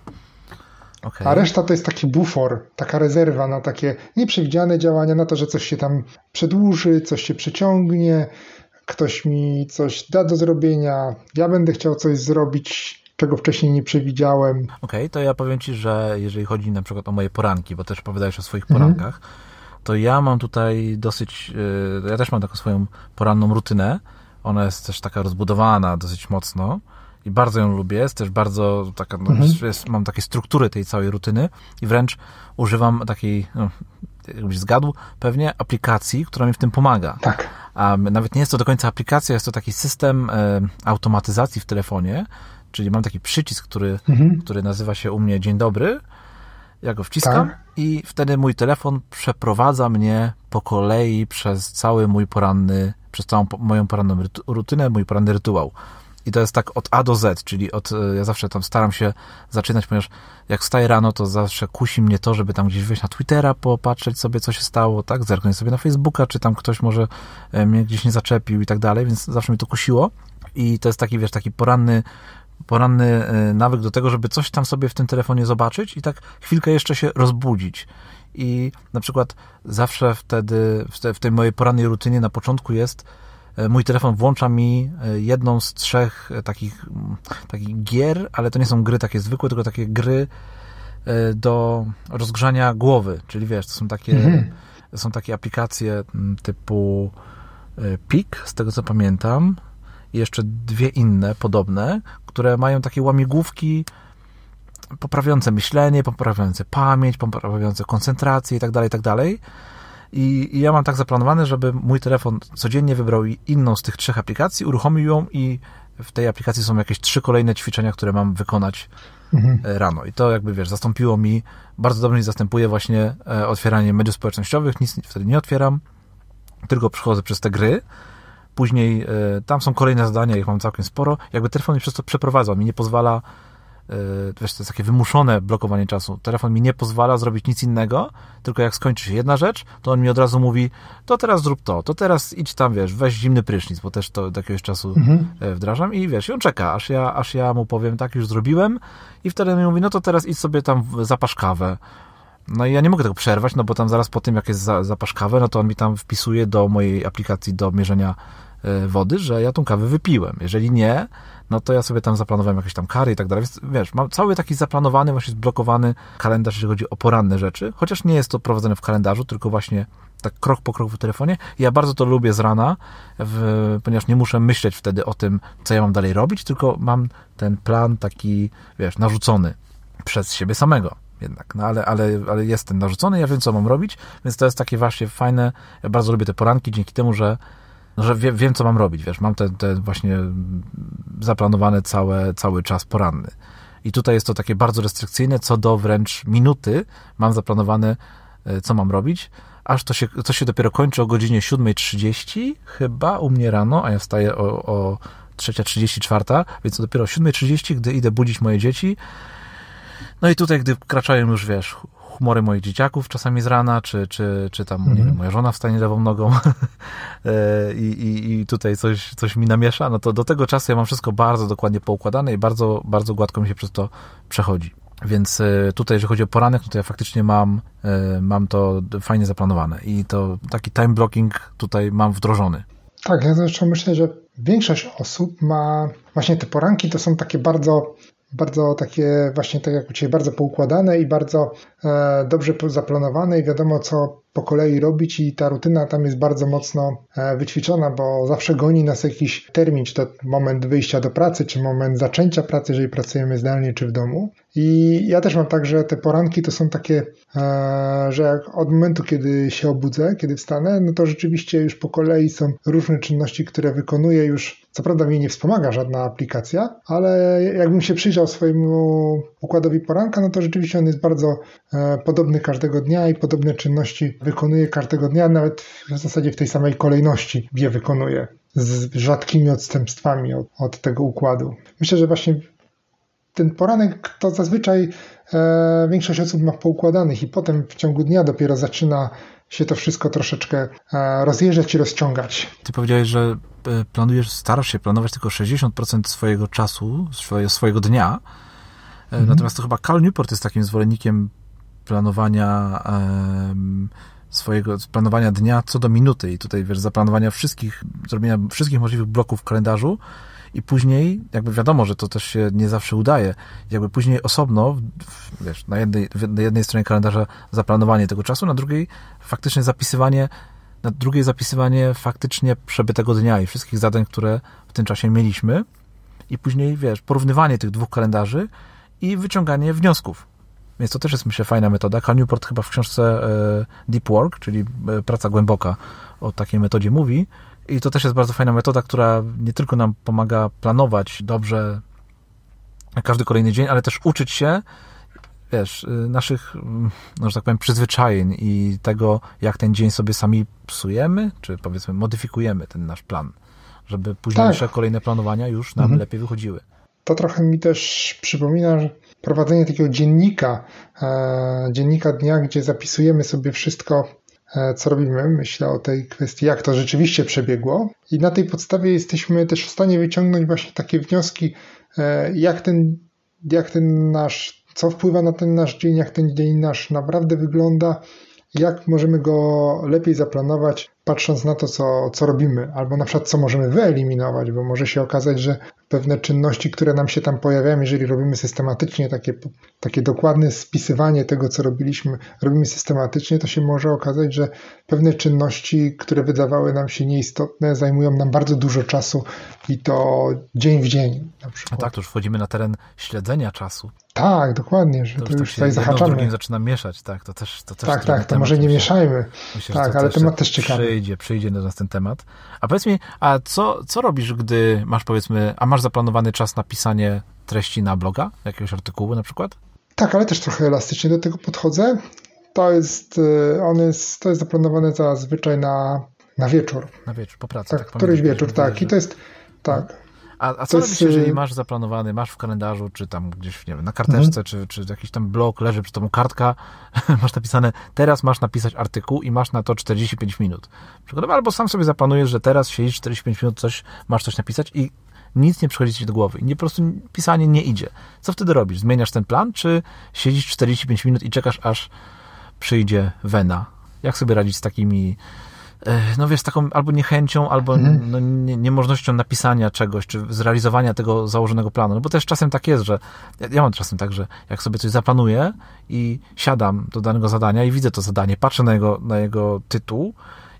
Okay. A reszta to jest taki bufor, taka rezerwa na takie nieprzewidziane działania, na to, że coś się tam przedłuży, coś się przeciągnie, ktoś mi coś da do zrobienia, ja będę chciał coś zrobić czego wcześniej nie przewidziałem. Okej, okay, to ja powiem Ci, że jeżeli chodzi na przykład o moje poranki, bo też opowiadałeś o swoich mhm. porankach, mhm. to ja mam tutaj dosyć, e, ja też mam taką swoją poranną rutynę. Ona jest też taka rozbudowana dosyć mocno i bardzo ją lubię. Jest też bardzo taka, no, mhm. jest, mam takie struktury tej całej rutyny i wręcz używam takiej, no, jakbyś zgadł, pewnie aplikacji, która mi w tym pomaga. Tak. A nawet nie jest to do końca aplikacja, jest to taki system e, automatyzacji w telefonie, czyli mam taki przycisk, który, mhm. który nazywa się u mnie Dzień dobry. Ja go wciskam tak. i wtedy mój telefon przeprowadza mnie po kolei przez cały mój poranny, przez całą moją poranną rutynę, mój poranny rytuał. I to jest tak od A do Z, czyli od, e, ja zawsze tam staram się zaczynać, ponieważ jak wstaję rano, to zawsze kusi mnie to, żeby tam gdzieś wyjść na Twittera, popatrzeć sobie, co się stało, tak, zerknąć sobie na Facebooka, czy tam ktoś może e, mnie gdzieś nie zaczepił i tak dalej, więc zawsze mi to kusiło. I to jest taki, wiesz, taki poranny, poranny e, nawyk do tego, żeby coś tam sobie w tym telefonie zobaczyć i tak chwilkę jeszcze się rozbudzić. I na przykład zawsze wtedy, w, te, w tej mojej porannej rutynie na początku jest E, mój telefon włącza mi e, jedną z trzech takich, takich gier, ale to nie są gry takie zwykłe, tylko takie gry do rozgrzania głowy, czyli wiesz, to są takie, mhm. są takie aplikacje typu PIK, z tego co pamiętam, i jeszcze dwie inne podobne, które mają takie łamigłówki poprawiające myślenie, poprawiające pamięć, poprawiające koncentrację i tak dalej, i tak dalej. I, I, ja mam tak zaplanowane, żeby mój telefon codziennie wybrał inną z tych trzech aplikacji, uruchomił ją i w tej aplikacji są jakieś trzy kolejne ćwiczenia, które mam wykonać mhm. E, rano. I to jakby, wiesz, zastąpiło mi, bardzo dobrze mi zastępuje właśnie e, otwieranie mediów społecznościowych, nic wtedy nie otwieram, tylko przechodzę przez te gry, później e, tam są kolejne zadania, ich mam całkiem sporo, jakby telefon mi przez to przeprowadza, mi nie pozwala E, wiesz, to jest takie wymuszone blokowanie czasu. Telefon mi nie pozwala zrobić nic innego, tylko jak skończy się jedna rzecz, to on mi od razu mówi, to teraz zrób to, to teraz idź tam, wiesz, weź zimny prysznic, bo też to do jakiegoś czasu mhm. E, wdrażam i wiesz, i on czeka, aż ja, aż ja mu powiem, tak, już zrobiłem i wtedy mi mówi, no to teraz idź sobie tam zapasz kawę. No i ja nie mogę tego przerwać, no bo tam zaraz po tym, jak jest za, zapasz kawę, no to on mi tam wpisuje do mojej aplikacji do mierzenia wody, że ja tą kawę wypiłem. Jeżeli nie, no to ja sobie tam zaplanowałem jakieś tam kary i tak dalej. Więc wiesz, mam cały taki zaplanowany, właśnie zblokowany kalendarz, jeżeli chodzi o poranne rzeczy, chociaż nie jest to prowadzone w kalendarzu, tylko właśnie tak krok po kroku w telefonie. Ja bardzo to lubię z rana, w, ponieważ nie muszę myśleć wtedy o tym, co ja mam dalej robić, tylko mam ten plan taki, wiesz, narzucony przez siebie samego jednak, no ale, ale, ale jest ten narzucony, ja wiem, co mam robić, więc to jest takie właśnie fajne, ja bardzo lubię te poranki dzięki temu, że no, że wie, wiem, co mam robić, wiesz, mam te, te właśnie zaplanowane całe, cały czas poranny. I tutaj jest to takie bardzo restrykcyjne, co do wręcz minuty mam zaplanowane, e, co mam robić, aż to się, to się dopiero kończy o godzinie 7.30 chyba u mnie rano, a ja wstaję o, o 3.34, więc to dopiero o 7.30, gdy idę budzić moje dzieci. No i tutaj, gdy wkraczają już, wiesz, humory moich dzieciaków czasami z rana, czy, czy, czy tam, mhm. wiem, moja żona wstanie lewą nogą e, I, i, i tutaj coś, coś mi namiesza, no to do tego czasu ja mam wszystko bardzo dokładnie poukładane i bardzo, bardzo gładko mi się przez to przechodzi. Więc e, tutaj, jeżeli chodzi o poranek, no to ja faktycznie mam, e, mam to fajnie zaplanowane i to taki time blocking tutaj mam wdrożony. Tak, ja zresztą myślę, że większość osób ma właśnie te poranki, to są takie bardzo bardzo takie właśnie tak jak u Ciebie, bardzo poukładane i bardzo e, dobrze zaplanowane i wiadomo co po kolei robić i ta rutyna tam jest bardzo mocno e, wyćwiczona, bo zawsze goni nas jakiś termin, czy to moment wyjścia do pracy, czy moment zaczęcia pracy, jeżeli pracujemy zdalnie czy w domu. I ja też mam tak, że te poranki to są takie, e, że jak od momentu, kiedy się obudzę, kiedy wstanę, no to rzeczywiście już po kolei są różne czynności, które wykonuję już. Co prawda mi nie wspomaga żadna aplikacja, ale jakbym się przyjrzał swojemu układowi poranka, no to rzeczywiście on jest bardzo e, podobny każdego dnia i podobne czynności wykonuje każdego dnia, nawet w zasadzie w tej samej kolejności je wykonuje, z rzadkimi odstępstwami od, od tego układu. Myślę, że właśnie ten poranek to zazwyczaj e, większość osób ma poukładanych i potem w ciągu dnia dopiero zaczyna się to wszystko troszeczkę e, rozjeżdżać i rozciągać. Ty powiedziałeś, że e, planujesz, starasz się planować tylko 60% swojego czasu, swojego dnia. E, mhm. Natomiast to chyba Cal Newport jest takim zwolennikiem planowania swojego planowania dnia co do minuty. I tutaj wiesz, zaplanowania wszystkich, zrobienia wszystkich możliwych bloków w kalendarzu. I później, jakby wiadomo, że to też się nie zawsze udaje, jakby później osobno, wiesz, na jednej, na jednej stronie kalendarza zaplanowanie tego czasu, na drugiej faktycznie zapisywanie, na drugiej zapisywanie faktycznie przebytego dnia i wszystkich zadań, które w tym czasie mieliśmy. I później, wiesz, porównywanie tych dwóch kalendarzy i wyciąganie wniosków. Więc to też jest, myślę, fajna metoda. Cal Newport chyba w książce e, Deep Work, czyli e, praca głęboka, o takiej metodzie mówi. I to też jest bardzo fajna metoda, która nie tylko nam pomaga planować dobrze każdy kolejny dzień, ale też uczyć się, wiesz, y, naszych, mm, no, że tak powiem, przyzwyczajeń i tego, jak ten dzień sobie sami psujemy, czy powiedzmy modyfikujemy ten nasz plan, żeby późniejsze tak. kolejne planowania już nam mhm. lepiej wychodziły. To trochę mi też przypomina, że prowadzenie takiego dziennika, e, dziennika dnia, gdzie zapisujemy sobie wszystko, e, co robimy. Myślę o tej kwestii, jak to rzeczywiście przebiegło. I na tej podstawie jesteśmy też w stanie wyciągnąć właśnie takie wnioski, e, jak ten, jak ten nasz co wpływa na ten nasz dzień, jak ten dzień nasz naprawdę wygląda, jak możemy go lepiej zaplanować, patrząc na to, co, co robimy, albo na przykład co możemy wyeliminować, bo może się okazać, że pewne czynności, które nam się tam pojawiają, jeżeli robimy systematycznie takie, takie dokładne spisywanie tego, co robiliśmy, robimy systematycznie, to się może okazać, że pewne czynności, które wydawały nam się nieistotne, zajmują nam bardzo dużo czasu i to dzień w dzień. Na A tak, to już wchodzimy na teren śledzenia czasu. Tak, dokładnie, że to, to już tutaj zahaczamy. drugim zaczyna mieszać, tak, to też to też Tak, tak, to może nie mieszajmy. Myślę, tak, ale temat też ciekawy. Przyjdzie do nas ten temat. A powiedz mi, a co, co robisz, gdy masz powiedzmy, a masz zaplanowany czas na pisanie treści na bloga, jakiegoś artykułu na przykład? Tak, ale też trochę elastycznie do tego podchodzę. To jest, y, on jest, to jest zaplanowane zazwyczaj na, na wieczór. Na wieczór, po pracy. Tak, tak któryś wieczór, tak. I to jest, tak. A, a co robisz, jeżeli masz zaplanowany, masz w kalendarzu, czy tam gdzieś, nie wiem, na karteczce, mhm. czy, czy jakiś tam blok, leży przy tobą kartka, masz napisane, teraz masz napisać artykuł i masz na to 45 minut. Przykładowo, albo sam sobie zaplanujesz, że teraz siedzisz 45 minut, coś, masz coś napisać i nic nie przychodzi ci do głowy nie, po prostu pisanie nie idzie. Co wtedy robisz? Zmieniasz ten plan, czy siedzisz 45 minut i czekasz, aż przyjdzie wena? Jak sobie radzić z takimi no wiesz, taką albo niechęcią, albo mhm. no, nie, niemożnością napisania czegoś, czy zrealizowania tego założonego planu. No bo też czasem tak jest, że ja, ja mam czasem tak, że jak sobie coś zaplanuję i siadam do danego zadania i widzę to zadanie, patrzę na jego, na jego tytuł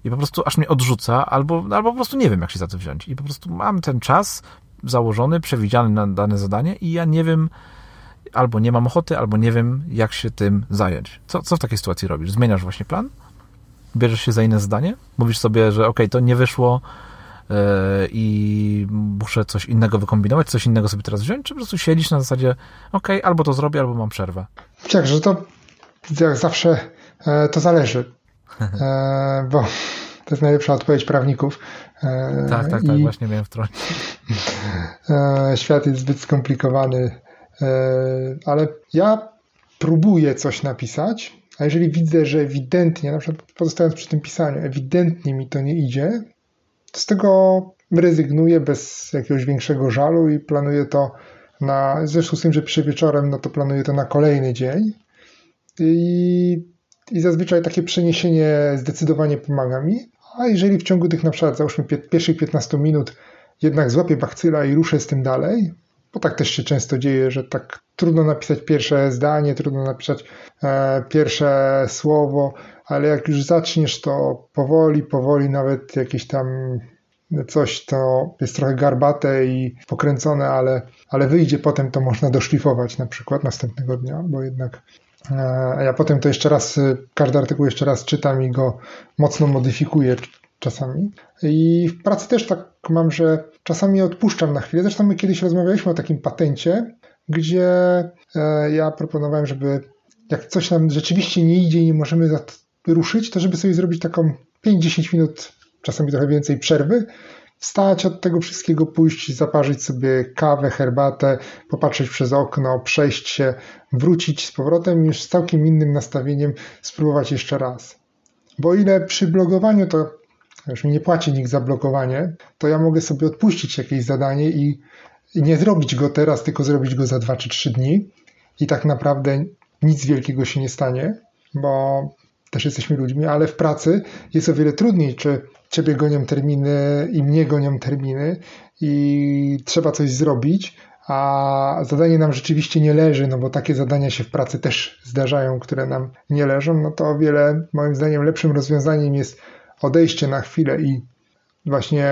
i po prostu aż mnie odrzuca, albo, albo po prostu nie wiem, jak się za to wziąć. I po prostu mam ten czas założony, przewidziany na dane zadanie i ja nie wiem, albo nie mam ochoty, albo nie wiem, jak się tym zająć. Co, co w takiej sytuacji robisz? Zmieniasz właśnie plan? Bierzesz się za inne zdanie? Mówisz sobie, że ok, to nie wyszło yy, i muszę coś innego wykombinować, coś innego sobie teraz wziąć, czy po prostu siedzisz na zasadzie ok, albo to zrobię, albo mam przerwę? Tak, że to jak zawsze e, to zależy, e, bo to jest najlepsza odpowiedź prawników. E, tak, tak, tak, właśnie miałem wtrącić. Świat jest zbyt skomplikowany, ale ja próbuję coś napisać, a jeżeli widzę, że ewidentnie, na przykład pozostając przy tym pisaniu, ewidentnie mi to nie idzie, to z tego rezygnuję bez jakiegoś większego żalu i planuję to na, związku z tym, że piszę wieczorem, no to planuję to na kolejny dzień. I, i zazwyczaj takie przeniesienie zdecydowanie pomaga mi. A jeżeli w ciągu tych na przykład załóżmy pierwszych 15 minut jednak złapię bakcyla i ruszę z tym dalej, bo tak też się często dzieje, że tak trudno napisać pierwsze zdanie, trudno napisać e, pierwsze słowo, ale jak już zaczniesz, to powoli, powoli nawet jakieś tam coś to jest trochę garbate i pokręcone, ale, ale wyjdzie potem, to można doszlifować na przykład następnego dnia, bo jednak e, ja potem to jeszcze raz, każdy artykuł jeszcze raz czytam i go mocno modyfikuję czasami. I w pracy też tak mam, że czasami odpuszczam na chwilę. Zresztą my kiedyś rozmawialiśmy o takim patencie, gdzie e, ja proponowałem, żeby jak coś nam rzeczywiście nie idzie i nie możemy ruszyć, to żeby sobie zrobić taką 5-10 minut, czasami trochę więcej przerwy, wstać od tego wszystkiego, pójść, zaparzyć sobie kawę, herbatę, popatrzeć przez okno, przejść się, wrócić z powrotem już z całkiem innym nastawieniem spróbować jeszcze raz. Bo ile przy blogowaniu to już mi nie płaci nikt za blokowanie, to ja mogę sobie odpuścić jakieś zadanie i, i nie zrobić go teraz, tylko zrobić go za 2 czy 3 dni. I tak naprawdę nic wielkiego się nie stanie, bo też jesteśmy ludźmi, ale w pracy jest o wiele trudniej, czy ciebie gonią terminy i mnie gonią terminy i trzeba coś zrobić, a zadanie nam rzeczywiście nie leży, no bo takie zadania się w pracy też zdarzają, które nam nie leżą, no to o wiele moim zdaniem lepszym rozwiązaniem jest odejście na chwilę i właśnie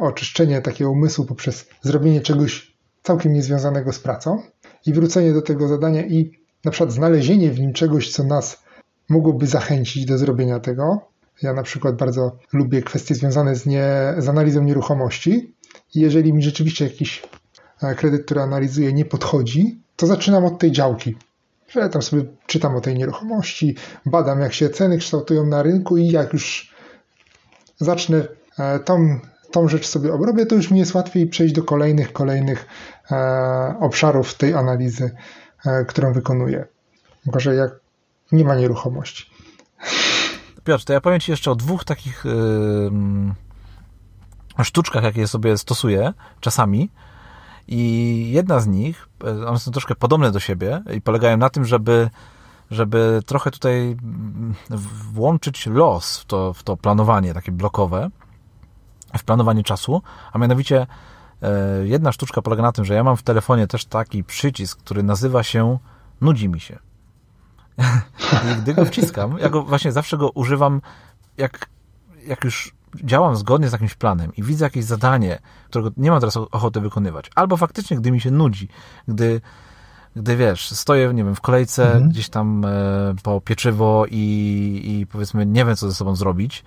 oczyszczenie takiego umysłu poprzez zrobienie czegoś całkiem niezwiązanego z pracą i wrócenie do tego zadania i na przykład znalezienie w nim czegoś, co nas mogłoby zachęcić do zrobienia tego. Ja na przykład bardzo lubię kwestie związane z, nie, z analizą nieruchomości. Jeżeli mi rzeczywiście jakiś e, kredyt, który analizuję, nie podchodzi, to zaczynam od tej działki. Że tam sobie czytam o tej nieruchomości, badam, jak się ceny kształtują na rynku i jak już zacznę e, tą, tą rzecz sobie obrobię, to już mi jest łatwiej przejść do kolejnych, kolejnych e, obszarów tej analizy, e, którą wykonuję. Gorzej jak nie ma nieruchomości. Piotr, to ja powiem Ci jeszcze o dwóch takich yy, sztuczkach, jakie sobie stosuję czasami. I jedna z nich, one są troszkę podobne do siebie i polegają na tym, żeby, żeby trochę tutaj włączyć los w to, w to planowanie takie blokowe, w planowanie czasu, a mianowicie e, jedna sztuczka polega na tym, że ja mam w telefonie też taki przycisk, który nazywa się nudzi mi się. I gdy go wciskam, ja go właśnie zawsze go używam, jak, jak już działam zgodnie z jakimś planem i widzę jakieś zadanie, którego nie mam teraz ochoty wykonywać, albo faktycznie, gdy mi się nudzi, gdy, gdy wiesz, stoję, nie wiem, w kolejce mhm. gdzieś tam e, po pieczywo i, i powiedzmy nie wiem, co ze sobą zrobić,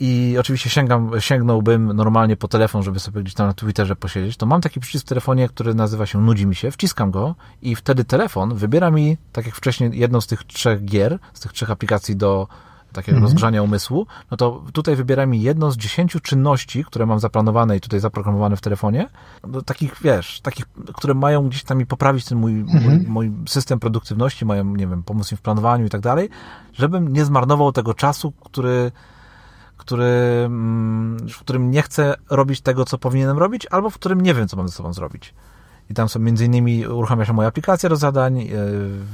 i oczywiście sięgam, sięgnąłbym normalnie po telefon, żeby sobie gdzieś tam na Twitterze posiedzieć, to mam taki przycisk w telefonie, który nazywa się Nudzi mi się, wciskam go i wtedy telefon wybiera mi, tak jak wcześniej, jedną z tych trzech gier, z tych trzech aplikacji do takiego mhm. rozgrzania umysłu, no to tutaj wybiera mi jedną z dziesięciu czynności, które mam zaplanowane i tutaj zaprogramowane w telefonie, do takich, wiesz, takich, które mają gdzieś tam mi poprawić ten mój, mhm. mój, mój system produktywności, mają, nie wiem, pomóc mi w planowaniu i tak dalej, żebym nie zmarnował tego czasu, który który, mm, w którym nie chcę robić tego, co powinienem robić, albo w którym nie wiem, co mam ze sobą zrobić. I tam są między innymi uruchamia się moja aplikacja do zadań, e,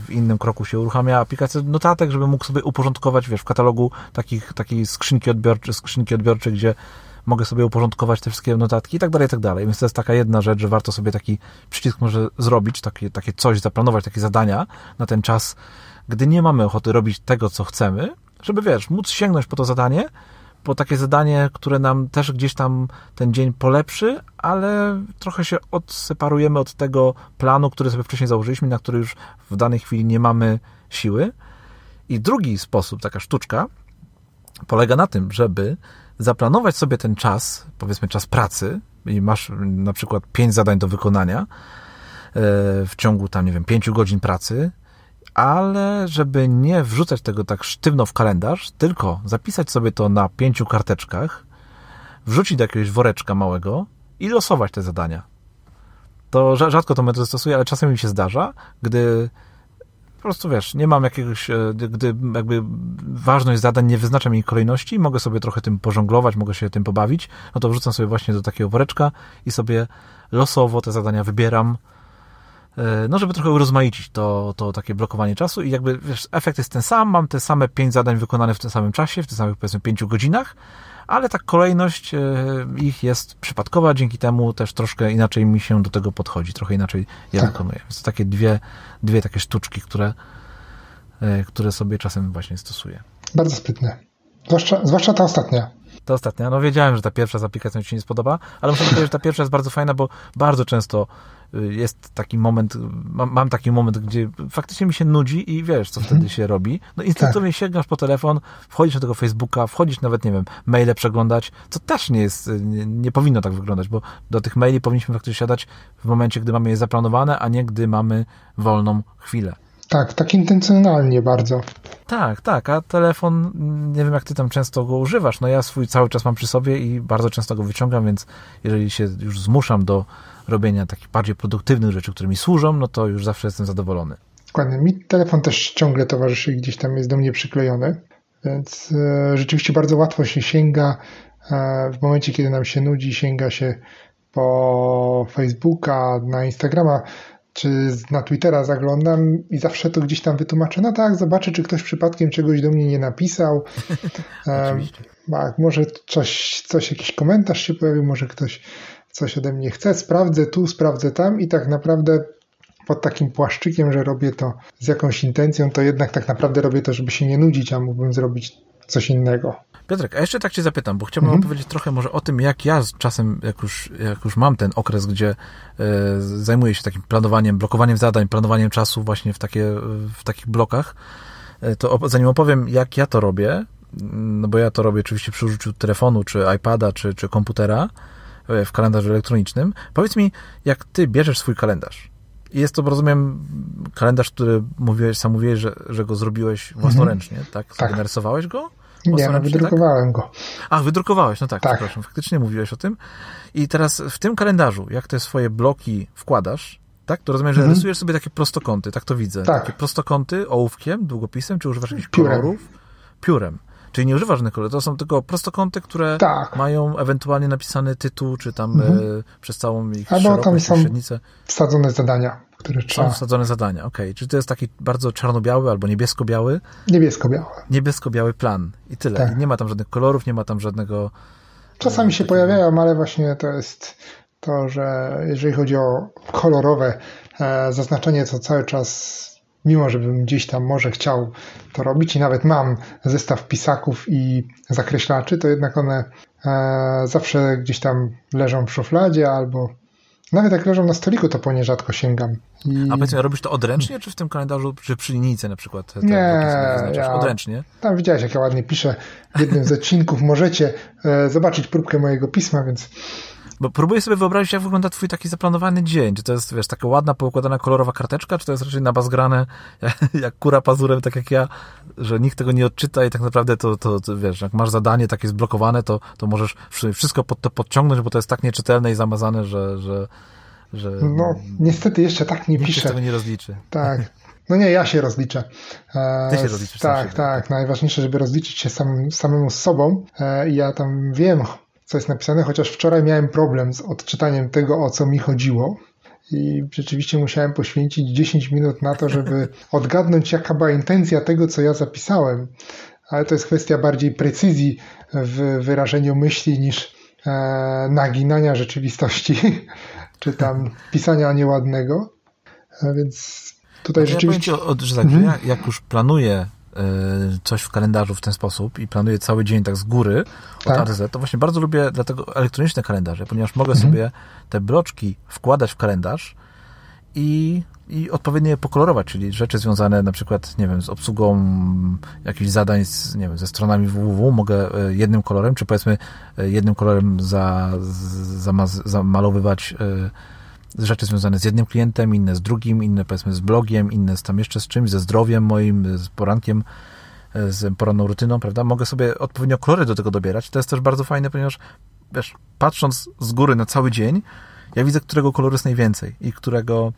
w innym kroku się uruchamia aplikacja notatek, żeby mógł sobie uporządkować, wiesz, w katalogu takich, takiej skrzynki odbiorczej, skrzynki odbiorczej, gdzie mogę sobie uporządkować te wszystkie notatki i tak dalej, i tak dalej. Więc to jest taka jedna rzecz, że warto sobie taki przycisk może zrobić, takie, takie coś, zaplanować, takie zadania na ten czas, gdy nie mamy ochoty robić tego, co chcemy, żeby, wiesz, móc sięgnąć po to zadanie, po takie zadanie, które nam też gdzieś tam ten dzień polepszy, ale trochę się odseparujemy od tego planu, który sobie wcześniej założyliśmy, na który już w danej chwili nie mamy siły. I drugi sposób, taka sztuczka, polega na tym, żeby zaplanować sobie ten czas, powiedzmy czas pracy, i masz na przykład pięć zadań do wykonania e, w ciągu tam, nie wiem, pięciu godzin pracy, ale żeby nie wrzucać tego tak sztywno w kalendarz, tylko zapisać sobie to na pięciu karteczkach, wrzucić do jakiegoś woreczka małego i losować te zadania. To rzadko to metodę stosuję, ale czasem mi się zdarza, gdy po prostu wiesz, nie mam jakiegoś, e, gdy jakby ważność zadań nie wyznaczam jej kolejności, mogę sobie trochę tym pożonglować, mogę się tym pobawić, no to wrzucam sobie właśnie do takiego woreczka i sobie losowo te zadania wybieram, no żeby trochę urozmaicić to, to takie blokowanie czasu i jakby, wiesz, efekt jest ten sam, mam te same pięć zadań wykonane w tym samym czasie, w tych samych, powiedzmy, pięciu godzinach, ale ta kolejność e, ich jest przypadkowa, dzięki temu też troszkę inaczej mi się do tego podchodzi, trochę inaczej ja tak. wykonuję. Więc to takie dwie, dwie takie sztuczki, które, e, które sobie czasem właśnie stosuję. Bardzo sprytne. Zwłaszcza, zwłaszcza ta ostatnia. Ta ostatnia. No wiedziałem, że ta pierwsza z aplikacją Ci się nie spodoba, ale muszę powiedzieć, że ta pierwsza jest bardzo fajna, bo bardzo często jest taki moment, mam, mam, taki moment, gdzie faktycznie mi się nudzi i wiesz, co wtedy mhm. się robi. No instynktownie tak. sięgasz po telefon, wchodzisz na tego Facebooka, wchodzisz nawet, nie wiem, maile przeglądać, co też nie jest, y, nie, nie powinno tak wyglądać, bo do tych maili powinniśmy faktycznie siadać w momencie, gdy mamy je zaplanowane, a nie gdy mamy wolną chwilę. Tak, tak intencjonalnie bardzo. Tak, tak, a telefon, nie wiem jak ty tam często go używasz, no ja swój cały czas mam przy sobie i bardzo często go wyciągam, więc jeżeli się już zmuszam do robienia takich bardziej produktywnych rzeczy, które mi służą, no to już zawsze jestem zadowolony. Dokładnie. Mi telefon też ciągle towarzyszy gdzieś tam jest do mnie przyklejony, więc e, rzeczywiście bardzo łatwo się sięga e, w momencie, kiedy nam się nudzi, sięga się po Facebooka, na Instagrama czy na Twittera zaglądam i zawsze to gdzieś tam wytłumaczę, no tak, zobaczę, czy ktoś przypadkiem czegoś do mnie nie napisał. tak, może coś, coś, jakiś komentarz się pojawił, może ktoś coś ode mnie chce, sprawdzę tu, sprawdzę tam i tak naprawdę pod takim płaszczykiem, że robię to z jakąś intencją, to jednak tak naprawdę robię to, żeby się nie nudzić, a mógłbym zrobić coś innego. Piotrek, a jeszcze tak cię zapytam, bo chciałbym mhm. opowiedzieć trochę może o tym, jak ja czasem, jak już, jak już mam ten okres, gdzie e, zajmuję się takim planowaniem, blokowaniem zadań, planowaniem czasu właśnie w, takie, w takich blokach, e, to zanim opowiem, jak ja to robię, no bo ja to robię oczywiście przy użyciu telefonu, czy iPada, czy, czy komputera e, w kalendarzu elektronicznym, powiedz mi, jak ty bierzesz swój kalendarz, i jest to, rozumiem, kalendarz, który mówiłeś, sam mówiłeś, że, że go zrobiłeś własnoręcznie, mhm. tak? tak? Narysowałeś go? Nie, no, wydrukowałem tak? go. Ach, wydrukowałeś, no tak, tak, przepraszam, faktycznie mówiłeś o tym. I teraz w tym kalendarzu, jak te swoje bloki wkładasz, tak? To rozumiem, że mhm. rysujesz sobie takie prostokąty, tak to widzę. Tak. Takie prostokąty ołówkiem, długopisem, czy używasz jakichś Piórem. kolorów? Piórem. Czyli nie używasz żadnych kolorów, to są tylko prostokąty, które tak. mają ewentualnie napisany tytuł, czy tam mhm. e, przez całą ich Albo tam są średnicę. wsadzone zadania które trzeba... Są wsadzone zadania, okej. Okay. Czy to jest taki bardzo czarno-biały albo niebiesko-biały? Niebiesko-biały. Niebiesko-biały plan i tyle. Tak. I nie ma tam żadnych kolorów, nie ma tam żadnego... Czasami się pojawiają, ale właśnie to jest to, że jeżeli chodzi o kolorowe e, zaznaczenie, to cały czas mimo żebym gdzieś tam może chciał to robić i nawet mam zestaw pisaków i zakreślaczy, to jednak one e, zawsze gdzieś tam leżą w szufladzie albo nawet jak leżą na stoliku, to po nie rzadko sięgam. I... A powiedzmy, robisz to odręcznie, czy w tym kalendarzu, czy przy linijce na przykład? Te nie, ja, odręcznie. Tam widziałeś, jak ja ładnie piszę. W jednym z odcinków możecie e, zobaczyć próbkę mojego pisma, więc bo próbuję sobie wyobrazić, jak wygląda twój taki zaplanowany dzień. Czy to jest, wiesz, taka ładna, poukładana, kolorowa karteczka, czy to jest raczej nabazgrane jak, jak kura pazurem, tak jak ja, że nikt tego nie odczyta i tak naprawdę to, to, to wiesz, jak masz zadanie takie zblokowane, to, to możesz wszystko pod to podciągnąć, bo to jest tak nieczytelne i zamazane, że, że, że no, niestety jeszcze tak nie nikt piszę. tego nie rozliczy. Tak. No nie, ja się rozliczę. E, Ty się rozliczysz. Tak, tak. Najważniejsze, żeby rozliczyć się sam, samemu z sobą. E, ja tam wiem, co jest napisane, chociaż wczoraj miałem problem z odczytaniem tego, o co mi chodziło. I rzeczywiście musiałem poświęcić 10 minut na to, żeby odgadnąć, jaka była intencja tego, co ja zapisałem. Ale to jest kwestia bardziej precyzji w wyrażeniu myśli niż e, naginania rzeczywistości, czy tam pisania nieładnego. E, więc tutaj znaczy, rzeczywiście. Ja powiem ci, że tak, mhm. ja, jak już planuję coś w kalendarzu w ten sposób i planuję cały dzień tak z góry od tak. To właśnie bardzo lubię dlatego elektroniczne kalendarze, ponieważ mogę mhm. sobie te bloczki wkładać w kalendarz i, i odpowiednio je pokolorować, czyli rzeczy związane na przykład, nie wiem, z obsługą jakichś zadań z, nie wiem, ze stronami www mogę e, jednym kolorem, czy powiedzmy e, jednym kolorem za, za, zamalowywać rzeczy związane z jednym klientem, inne z drugim, inne powiedzmy z blogiem, inne z tam jeszcze z czymś, ze zdrowiem moim, z porankiem, e, z poranną rutyną, prawda? Mogę sobie odpowiednio kolory do tego dobierać. To jest też bardzo fajne, ponieważ wiesz, patrząc z góry na cały dzień, ja widzę, którego koloru jest najwięcej i którego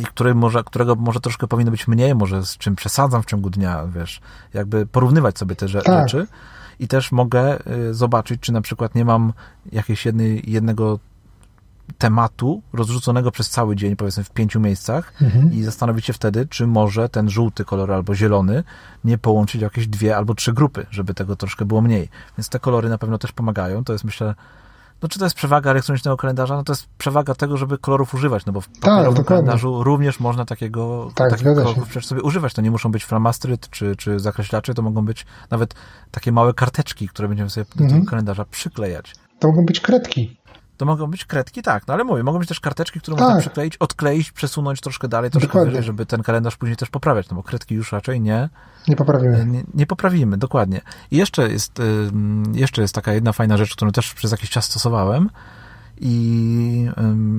i który może, którego może troszkę powinno być mniej, może z czym przesadzam w ciągu dnia, wiesz, jakby porównywać sobie te tak. rzeczy i też mogę y, zobaczyć, czy na przykład nie mam jakiejś jednej, jednego tematu rozrzuconego przez cały dzień, powiedzmy w pięciu miejscach mhm. i zastanowić się wtedy, czy może ten żółty kolor albo zielony nie połączyć jakieś dwie albo trzy grupy, żeby tego troszkę było mniej. Więc te kolory na pewno też pomagają. To jest myślę, no czy to jest przewaga elektronicznego kalendarza? No to jest przewaga tego, żeby kolorów używać, no bo w tak, papierowym kalendarzu również można takiego, tak, takich kolorów przecież sobie używać. To nie muszą być flamastry czy, czy zakreślacze, to mogą być nawet takie małe karteczki, które będziemy sobie do mhm. tego kalendarza przyklejać. To mogą być kredki. To mogą być kredki, tak, no ale mówię, mogą być też karteczki, które tak. można przykleić, odkleić, przesunąć troszkę dalej, troszkę dokładnie. wyżej, żeby ten kalendarz później też poprawiać, no bo kredki już raczej nie... Nie poprawimy. Nie, nie poprawimy, dokładnie. I jeszcze jest, jeszcze jest taka jedna fajna rzecz, którą też przez jakiś czas stosowałem i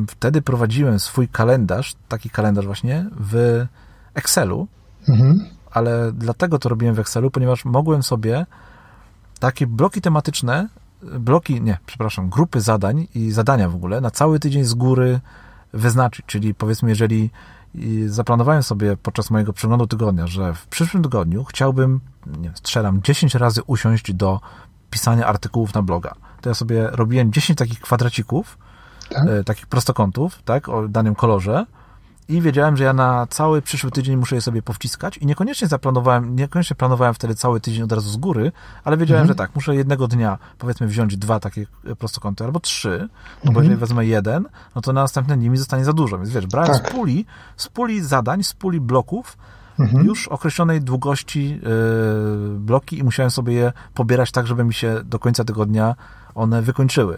wtedy prowadziłem swój kalendarz, taki kalendarz właśnie, w Excelu, mhm. ale dlatego to robiłem w Excelu, ponieważ mogłem sobie takie bloki tematyczne bloki, nie, przepraszam, grupy zadań i zadania w ogóle na cały tydzień z góry wyznaczyć. Czyli powiedzmy, jeżeli zaplanowałem sobie podczas mojego przeglądu tygodnia, że w przyszłym tygodniu chciałbym, nie strzelam, 10 razy usiąść do pisania artykułów na bloga. To ja sobie robiłem 10 takich kwadracików, tak? e, takich prostokątów, tak, o danym kolorze i wiedziałem, że ja na cały przyszły tydzień muszę je sobie powciskać i niekoniecznie zaplanowałem, niekoniecznie planowałem wtedy cały tydzień od razu z góry, ale wiedziałem, mhm. że tak, muszę jednego dnia, powiedzmy, wziąć dwa takie prostokąty albo trzy, no mhm. bo jeżeli wezmę jeden, no to na następne dni mi zostanie za dużo, więc wiesz, brałem tak. z puli, z puli zadań, z puli bloków, mhm. już określonej długości yy, bloki i musiałem sobie je pobierać tak, żeby mi się do końca tygodnia one wykończyły.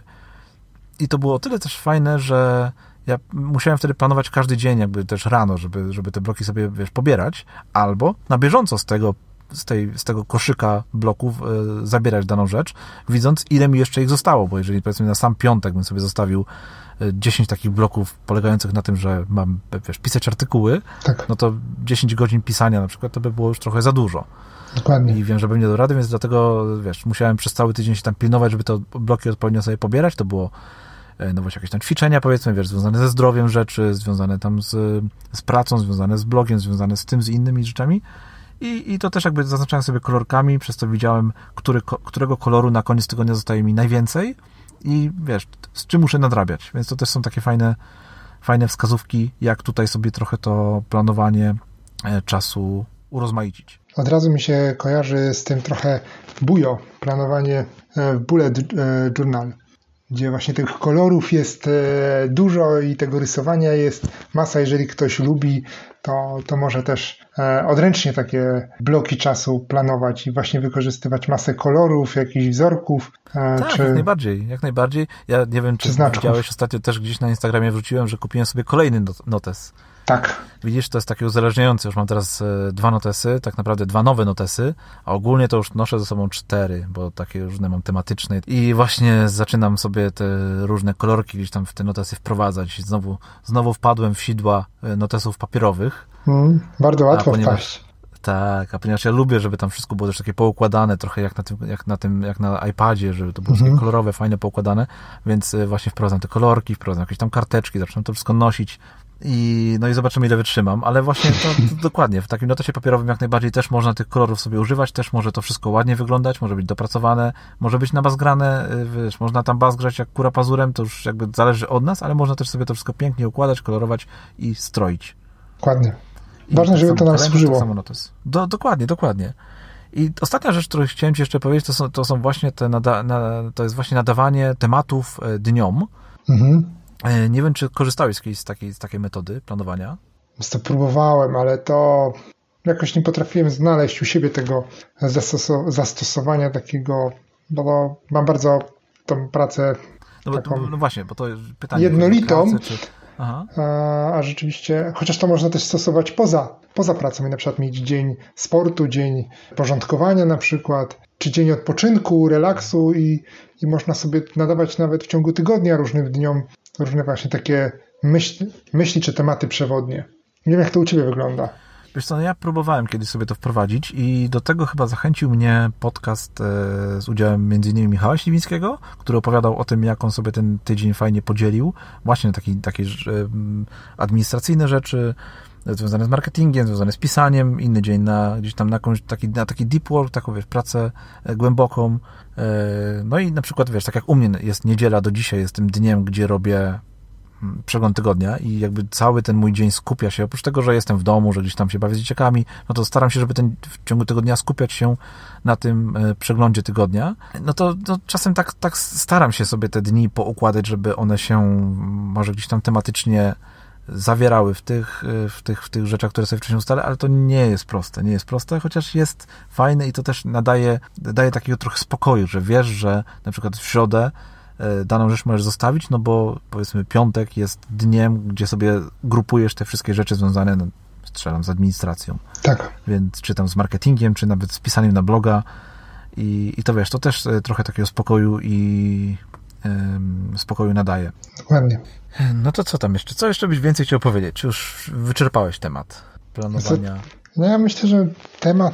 I to było o tyle też fajne, że ja musiałem wtedy planować każdy dzień, jakby też rano, żeby, żeby te bloki sobie, wiesz, pobierać, albo na bieżąco z tego z, tej, z tego koszyka bloków y, zabierać daną rzecz, widząc ile mi jeszcze ich zostało, bo jeżeli powiedzmy na sam piątek bym sobie zostawił 10 takich bloków polegających na tym, że mam wiesz, pisać artykuły, tak. no to 10 godzin pisania na przykład to by było już trochę za dużo. Dokładnie. I wiem, że bym nie do rady, więc dlatego, wiesz, musiałem przez cały tydzień się tam pilnować, żeby te bloki odpowiednio sobie pobierać. To było e, no właśnie jakieś tam ćwiczenia, powiedzmy, wiesz, związane ze zdrowiem rzeczy, związane tam z, z pracą, związane z blogiem, związane z tym, z innymi rzeczami. I, I to też jakby zaznaczałem sobie kolorkami, przez to widziałem, który, którego koloru na koniec tygodnia zostaje mi najwięcej i wiesz, z czym muszę nadrabiać. Więc to też są takie fajne, fajne wskazówki, jak tutaj sobie trochę to planowanie e, czasu urozmaicić. Od razu mi się kojarzy z tym trochę bujo, planowanie e, w bullet e, journal, gdzie właśnie tych kolorów jest dużo i tego rysowania jest masa. Jeżeli ktoś lubi, to, to może też E, odręcznie takie bloki czasu planować i właśnie wykorzystywać masę kolorów, jakichś wzorków. E, tak, czy... jak najbardziej, jak najbardziej. Ja nie wiem, czy, czy widziałeś ostatnio też gdzieś na Instagramie wrzuciłem, że kupiłem sobie kolejny notes. Tak. Widzisz, to jest takie uzależniające. Już mam teraz e, dwa notesy, tak naprawdę dwa nowe notesy, a ogólnie to już noszę ze sobą cztery, bo takie różne mam tematyczne. I właśnie zaczynam sobie te różne kolorki gdzieś tam w te notesy wprowadzać. Znowu, znowu wpadłem w sidła notesów papierowych Mm, bardzo łatwo ponieważ, wpaść. Tak, a ponieważ ja lubię, żeby tam wszystko było też takie poukładane, trochę jak na tym, jak na tym, jak na iPadzie, żeby to było mhm. takie kolorowe, fajne, poukładane, więc e, właśnie wprowadzam te kolorki, wprowadzam jakieś tam karteczki, zaczynam to wszystko nosić i, no i zobaczymy, ile wytrzymam, ale właśnie to, to dokładnie, w takim notesie papierowym jak najbardziej też można tych kolorów sobie używać, też może to wszystko ładnie wyglądać, może być dopracowane, może być nabazgrane, e, wiesz, można tam bazgrać jak kura pazurem, to już jakby zależy od nas, ale można też sobie to wszystko pięknie układać, kolorować i stroić. Dokładnie. Ważne, żeby to nam służyło. Samonotes. Do, dokładnie, dokładnie. I ostatnia rzecz, którą chciałem Ci jeszcze powiedzieć, to są, to są właśnie te, nada, na, to jest właśnie nadawanie tematów e, dniom. Mhm. E, nie wiem, czy korzystałeś z, z, takiej, z takiej metody planowania? To próbowałem, ale to jakoś nie potrafiłem znaleźć u siebie tego zastosowania takiego, bo mam bardzo tą pracę no, taką no właśnie, bo to pytanie. Jednolitą. Pracę, czy a, a rzeczywiście, chociaż to można też stosować poza, poza pracą, na przykład mieć dzień sportu, dzień porządkowania na przykład, czy dzień odpoczynku, relaksu i, i można sobie nadawać nawet w ciągu tygodnia różnym dniom różne właśnie takie myśli, myśli czy tematy przewodnie. Nie wiem, jak to u Ciebie wygląda. Wiesz co, no ja próbowałem kiedyś sobie to wprowadzić i do tego chyba zachęcił mnie podcast e, z udziałem m.in. Michała Śliwińskiego, który opowiadał o tym, jak on sobie ten tydzień fajnie podzielił. Właśnie taki, takie administracyjne rzeczy, związane z marketingiem, związane z pisaniem, inny dzień na gdzieś tam na, jakąś, taki, na taki deep work, taką wiesz, pracę e, głęboką. E, no i na przykład, wiesz, tak jak u mnie jest niedziela do dzisiaj, jest tym dniem, gdzie robię przegląd tygodnia i jakby cały ten mój dzień skupia się, oprócz tego, że jestem w domu, że gdzieś tam się bawię z dzieciakami, no to staram się, żeby ten w ciągu tygodnia skupiać się na tym e, przeglądzie tygodnia, no to, to czasem tak, tak staram się sobie te dni poukładać, żeby one się może gdzieś tam tematycznie zawierały w tych, w tych, w tych rzeczach, które sobie wcześniej ustalę, ale to nie jest proste, nie jest proste, chociaż jest fajne i to też nadaje, daje takiego trochę spokoju, że wiesz, że na przykład w środę E, daną rzecz możesz zostawić, no bo powiedzmy piątek jest dniem, gdzie sobie grupujesz te wszystkie rzeczy związane, no, strzelam, z administracją. Tak. Więc czy tam z marketingiem, czy nawet z pisaniem na bloga i, i to wiesz, to też e, trochę takiego spokoju i spokoju nadaje. Dokładnie. No to co tam jeszcze? Co jeszcze byś więcej chciał powiedzieć? Czy już wyczerpałeś temat planowania? No ja myślę, że temat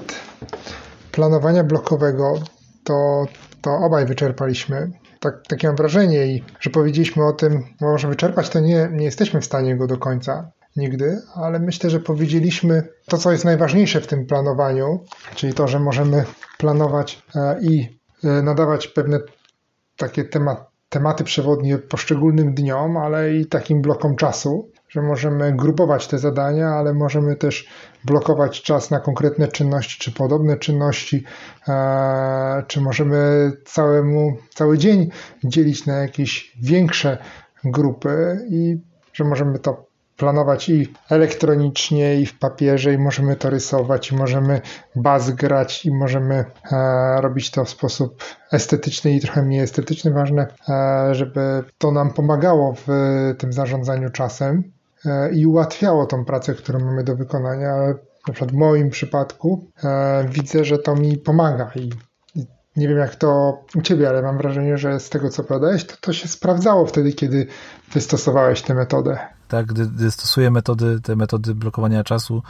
planowania blokowego to, to obaj wyczerpaliśmy tak, takie mam wrażenie, i że powiedzieliśmy o tym, może wyczerpać, to nie, nie jesteśmy w stanie go do końca nigdy, ale myślę, że powiedzieliśmy to, co jest najważniejsze w tym planowaniu, czyli to, że możemy planować e, i e, nadawać pewne takie temat, tematy przewodnie poszczególnym dniom, ale i takim blokom czasu, że możemy grupować te zadania, ale możemy też blokować czas na konkretne czynności czy podobne czynności, e, czy możemy całemu, cały dzień dzielić na jakieś większe grupy i że możemy to planować i elektronicznie, i w papierze, i możemy to rysować, i możemy baz grać, i możemy e, robić to w sposób estetyczny i trochę mniej estetyczny. Ważne, e, żeby to nam pomagało w tym zarządzaniu czasem e, i ułatwiało tą pracę, którą mamy do wykonania. Na przykład w moim przypadku e, widzę, że to mi pomaga i nie wiem jak to u ciebie, ale mam wrażenie, że z tego co podałeś, to to się sprawdzało wtedy, kiedy wystosowałeś tę metodę. Tak, gdy, gdy stosuję metody, te metody blokowania czasu,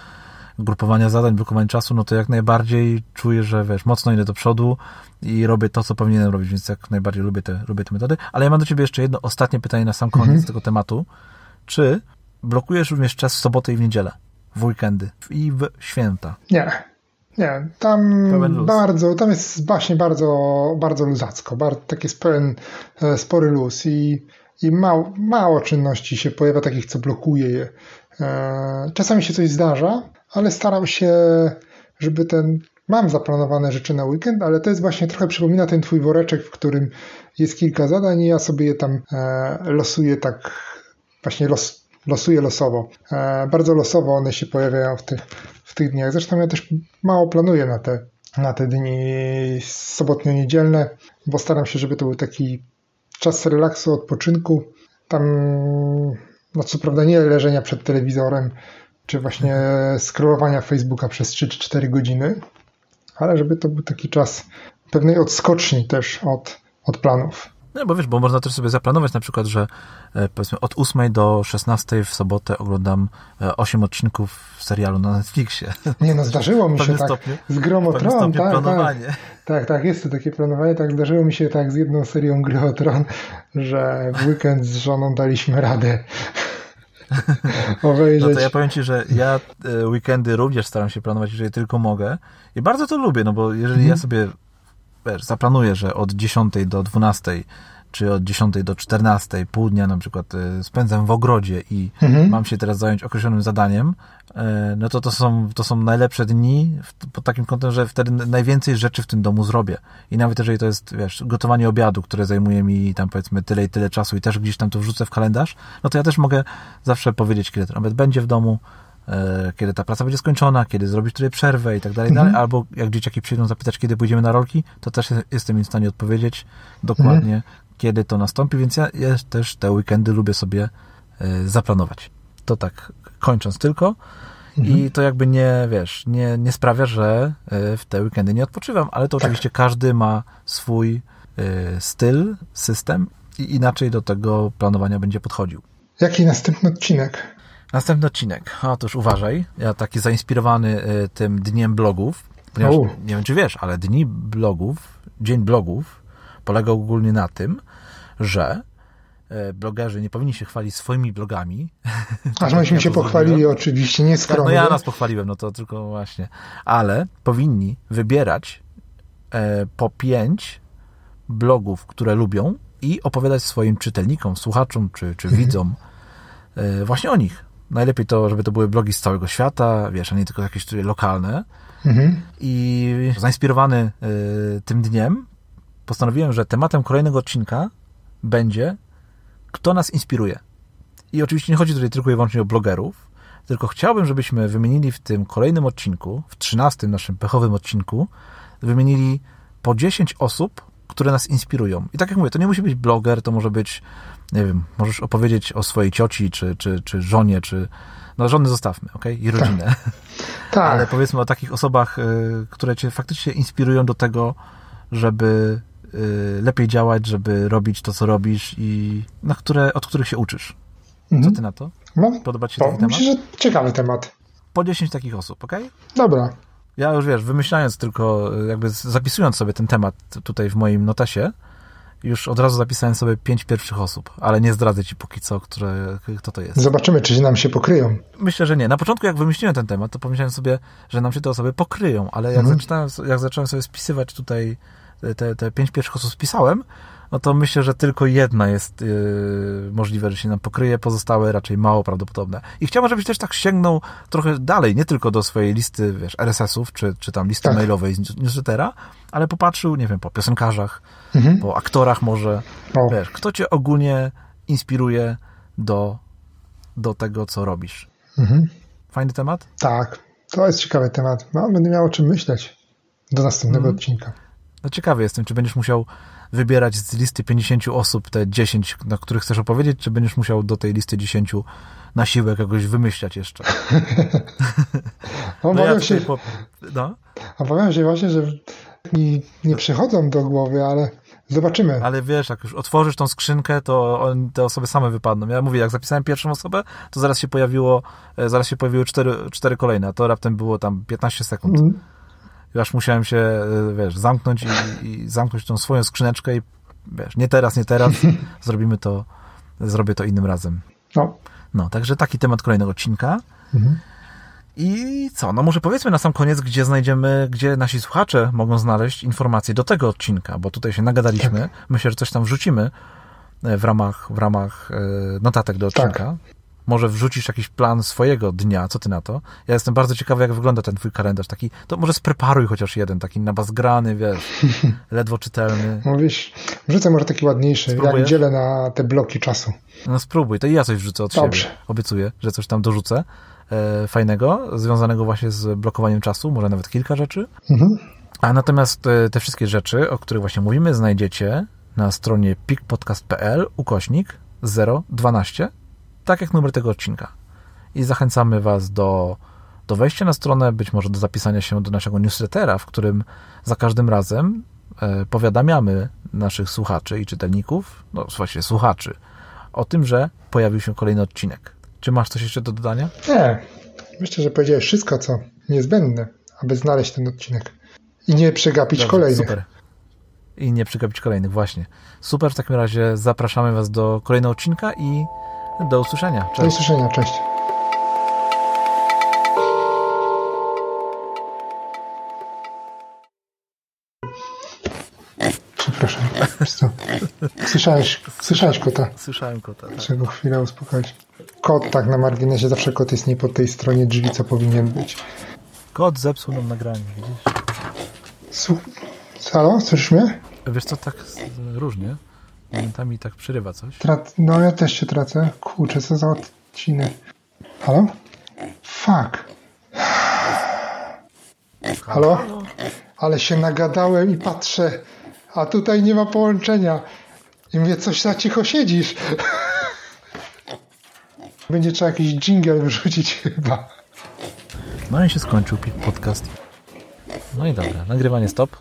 grupowania zadań, blokowania czasu, no to jak najbardziej czuję, że wiesz, mocno idę do przodu i robię to, co powinienem robić, więc jak najbardziej lubię te, lubię te metody. Ale ja mam do ciebie jeszcze jedno ostatnie pytanie na sam koniec mhm. tego tematu. Czy blokujesz również czas w sobotę i w niedzielę, w weekendy i w święta? Nie. Nie, tam bardzo, tam jest właśnie bardzo, bardzo luzacko, bardzo, taki jest pełen, e, spory luz i, i mało, mało czynności się pojawia takich, co blokuje je. E, czasami się coś zdarza, ale staram się, żeby ten, mam zaplanowane rzeczy na weekend, ale to jest właśnie trochę przypomina ten twój woreczek, w którym jest kilka zadań i ja sobie je tam e, losuję tak, właśnie los, losuję losowo. Bardzo losowo one się pojawiają w tych tych dniach. Zresztą ja też mało planuję na te, na te dni sobotnio-niedzielne, bo staram się, żeby to był taki czas relaksu, odpoczynku. Tam, no co prawda nie leżenia przed telewizorem, czy właśnie scrollowania Facebooka przez 3 czy 4 godziny, ale żeby to był taki czas pewnej odskoczni też od, od planów. No bo wiesz, bo można też sobie zaplanować na przykład, że e, powiedzmy od 8 do 16 w sobotę oglądam 8 e, odcinków serialu na Netflixie. Nie no, zdarzyło mi się tak stopniu, z Gromotron, tak, planowanie. tak, tak, tak, jest to takie planowanie, tak, zdarzyło mi się tak z jedną serią Gry o Tron, że w weekend z żoną daliśmy radę obejrzeć. No to ja powiem Ci, że ja e, weekendy również staram się planować, jeżeli tylko mogę i bardzo to lubię, no bo jeżeli mhm. ja sobie wiesz, zaplanuję, że od 10 do 12 czy od 10 do 14 pół dnia na przykład y, spędzam w ogrodzie i mhm. mam się teraz zająć określonym zadaniem, y, no to to są, to są najlepsze dni pod takim kątem, że wtedy najwięcej rzeczy w tym domu zrobię. I nawet jeżeli to jest, wiesz, gotowanie obiadu, które zajmuje mi tam powiedzmy tyle i tyle czasu i też gdzieś tam to wrzucę w kalendarz, no to ja też mogę zawsze powiedzieć, kiedy ten obiad będzie w domu, kiedy ta praca będzie skończona, kiedy zrobić tutaj przerwę i tak dalej, mhm. albo jak dzieciaki przyjdą zapytać, kiedy pójdziemy na rolki, to też jestem im w stanie odpowiedzieć dokładnie, mhm. kiedy to nastąpi, więc ja, ja, też te weekendy lubię sobie e, zaplanować. To tak kończąc tylko. Mhm. I to jakby nie, wiesz, nie, nie sprawia, że e, w te weekendy nie odpoczywam, ale to tak. oczywiście każdy ma swój styl, system i inaczej do tego planowania będzie podchodził. Jaki następny odcinek? Następny odcinek. Otóż uważaj, ja taki zainspirowany y, tym dniem blogów, ponieważ U. nie wiem, czy wiesz, ale dni blogów, dzień blogów polega ogólnie na tym, że y, blogerzy nie powinni się chwalić swoimi blogami. Aż myśmy się pochwalili oczywiście, nie skromnie. Tak, no ja nas pochwaliłem, no to tylko właśnie. Ale powinni wybierać e, po pięć blogów, które lubią i opowiadać swoim czytelnikom, słuchaczom czy, czy widzom e, właśnie o nich. Najlepiej to, żeby to były blogi z całego świata, wiesz, a nie tylko jakieś tutaj lokalne. Mhm. I zainspirowany y, tym dniem postanowiłem, że tematem kolejnego odcinka będzie kto nas inspiruje. I oczywiście nie chodzi tutaj tylko i wyłącznie o blogerów, tylko chciałbym, żebyśmy wymienili w tym kolejnym odcinku, w trzynastym naszym pechowym odcinku, wymienili po 10 osób, które nas inspirują. I tak jak mówię, to nie musi być bloger, to może być nie wiem, możesz opowiedzieć o swojej cioci, czy, czy, czy żonie, czy no żony zostawmy, ok? I rodzinę. Tak. tak. Ale powiedzmy o takich osobach, y, które cię faktycznie inspirują do tego, żeby y, lepiej działać, żeby robić to, co robisz i na które, od których się uczysz. Mhm. Co ty na to? No, Podoba ci się taki temat? Myślę, że ciekawy temat. Po 10 takich osób, ok? Dobra. Ja już wiesz, wymyślając tylko, jakby zapisując sobie ten temat tutaj w moim notasie, już od razu zapisałem sobie pięć pierwszych osób, ale nie zdradzę ci póki co, które, kto to jest. Zobaczymy, czy nam się pokryją. Myślę, że nie. Na początku, jak wymyśliłem ten temat, to pomyślałem sobie, że nam się te osoby pokryją, ale jak, mhm. zaczynałem, jak zacząłem sobie spisywać tutaj te, te pięć pierwszych osób spisałem, no to myślę, że tylko jedna jest yy, możliwe, że się nam pokryje, pozostałe raczej mało prawdopodobne. I chciałbym, żebyś też tak sięgnął trochę dalej, nie tylko do swojej listy, wiesz, RSS-ów, czy, czy tam listy tak. mailowej z newslettera, ale popatrzył, nie wiem, po piosenkarzach, mhm. po aktorach może, o. wiesz, kto cię ogólnie inspiruje do do tego, co robisz. Mhm. Fajny temat? Tak, to jest ciekawy temat. No, będę miał o czym myśleć do następnego mhm. odcinka. No ciekawy jestem, czy będziesz musiał wybierać z listy 50 osób te 10, na których chcesz opowiedzieć, czy będziesz musiał do tej listy 10 na siłę kogoś wymyślać jeszcze. no, ja się, po... no? Obawiam się właśnie, że mi nie przychodzą do głowy, ale zobaczymy. Ale wiesz, jak już otworzysz tą skrzynkę, to on, te osoby same wypadną. Ja mówię, jak zapisałem pierwszą osobę, to zaraz się pojawiło, e, zaraz się pojawiły cztery, cztery kolejne, a to raptem było tam 15 sekund. Mm. Aż musiałem się, e, wiesz, zamknąć i, i zamknąć tą swoją skrzyneczkę i wiesz, nie teraz, nie teraz, zrobimy to, zrobię to innym razem. No. No, także taki temat kolejnego odcinka. Mhm. I co? No może powiedzmy na sam koniec, gdzie znajdziemy, gdzie nasi słuchacze mogą znaleźć informacje do tego odcinka, bo tutaj się nagadaliśmy. Tak. Myślę, że coś tam wrzucimy e, w ramach, w ramach e, notatek do odcinka. Tak. Może wrzucisz jakiś plan swojego dnia, co ty na to? Ja jestem bardzo ciekawy, jak wygląda ten twój kalendarz. Taki, to może spreparuj chociaż jeden, taki nabazgrany, wiesz, ledwo czytelny. Mówisz, wrzucę może taki ładniejszy, Spróbujesz? jak dzielę na te bloki czasu. No spróbuj, to i ja coś wrzucę od Dobrze. siebie. Obiecuję, że coś tam dorzucę e, fajnego, związanego właśnie z blokowaniem czasu, może nawet kilka rzeczy. Mhm. A natomiast te, te wszystkie rzeczy, o których właśnie mówimy, znajdziecie na stronie pikpodcast.pl ukośnik 012 tak jak numer tego odcinka. I zachęcamy Was do, do wejścia na stronę, być może do zapisania się do naszego newslettera, w którym za każdym razem e, powiadamiamy naszych słuchaczy i czytelników, no właściwie słuchaczy, o tym, że pojawił się kolejny odcinek. Czy masz coś jeszcze do dodania? Nie. Myślę, że powiedziałeś wszystko, co niezbędne, aby znaleźć ten odcinek. I nie przegapić Dobrze, kolejnych. Super. I nie przegapić kolejnych, właśnie. Super, w takim razie zapraszamy Was do kolejnego odcinka i do usłyszenia. Cześć. Do usłyszenia. Cześć. Przepraszam. Słyszałeś, słyszałeś kota? Słyszałem kota. Tak. Trzeba chwilę uspokoić. Kot, tak na marginesie, zawsze kot jest nie po tej stronie drzwi, co powinien być. Kot zepsuł nam nagranie, widzisz? Słuch... Halo, słyszysz mnie? Wiesz co, tak różnie. Momentami tak przerywa coś. Trac no ja też się tracę. Kurczę, co za odcinek. Halo? Fuck. Halo? Ale się nagadałem i patrzę, a tutaj nie ma połączenia. I mówię, coś za cicho siedzisz. Będzie trzeba jakiś jingle wyrzucić chyba. No i się skończył podcast. No i dobra, nagrywanie stop.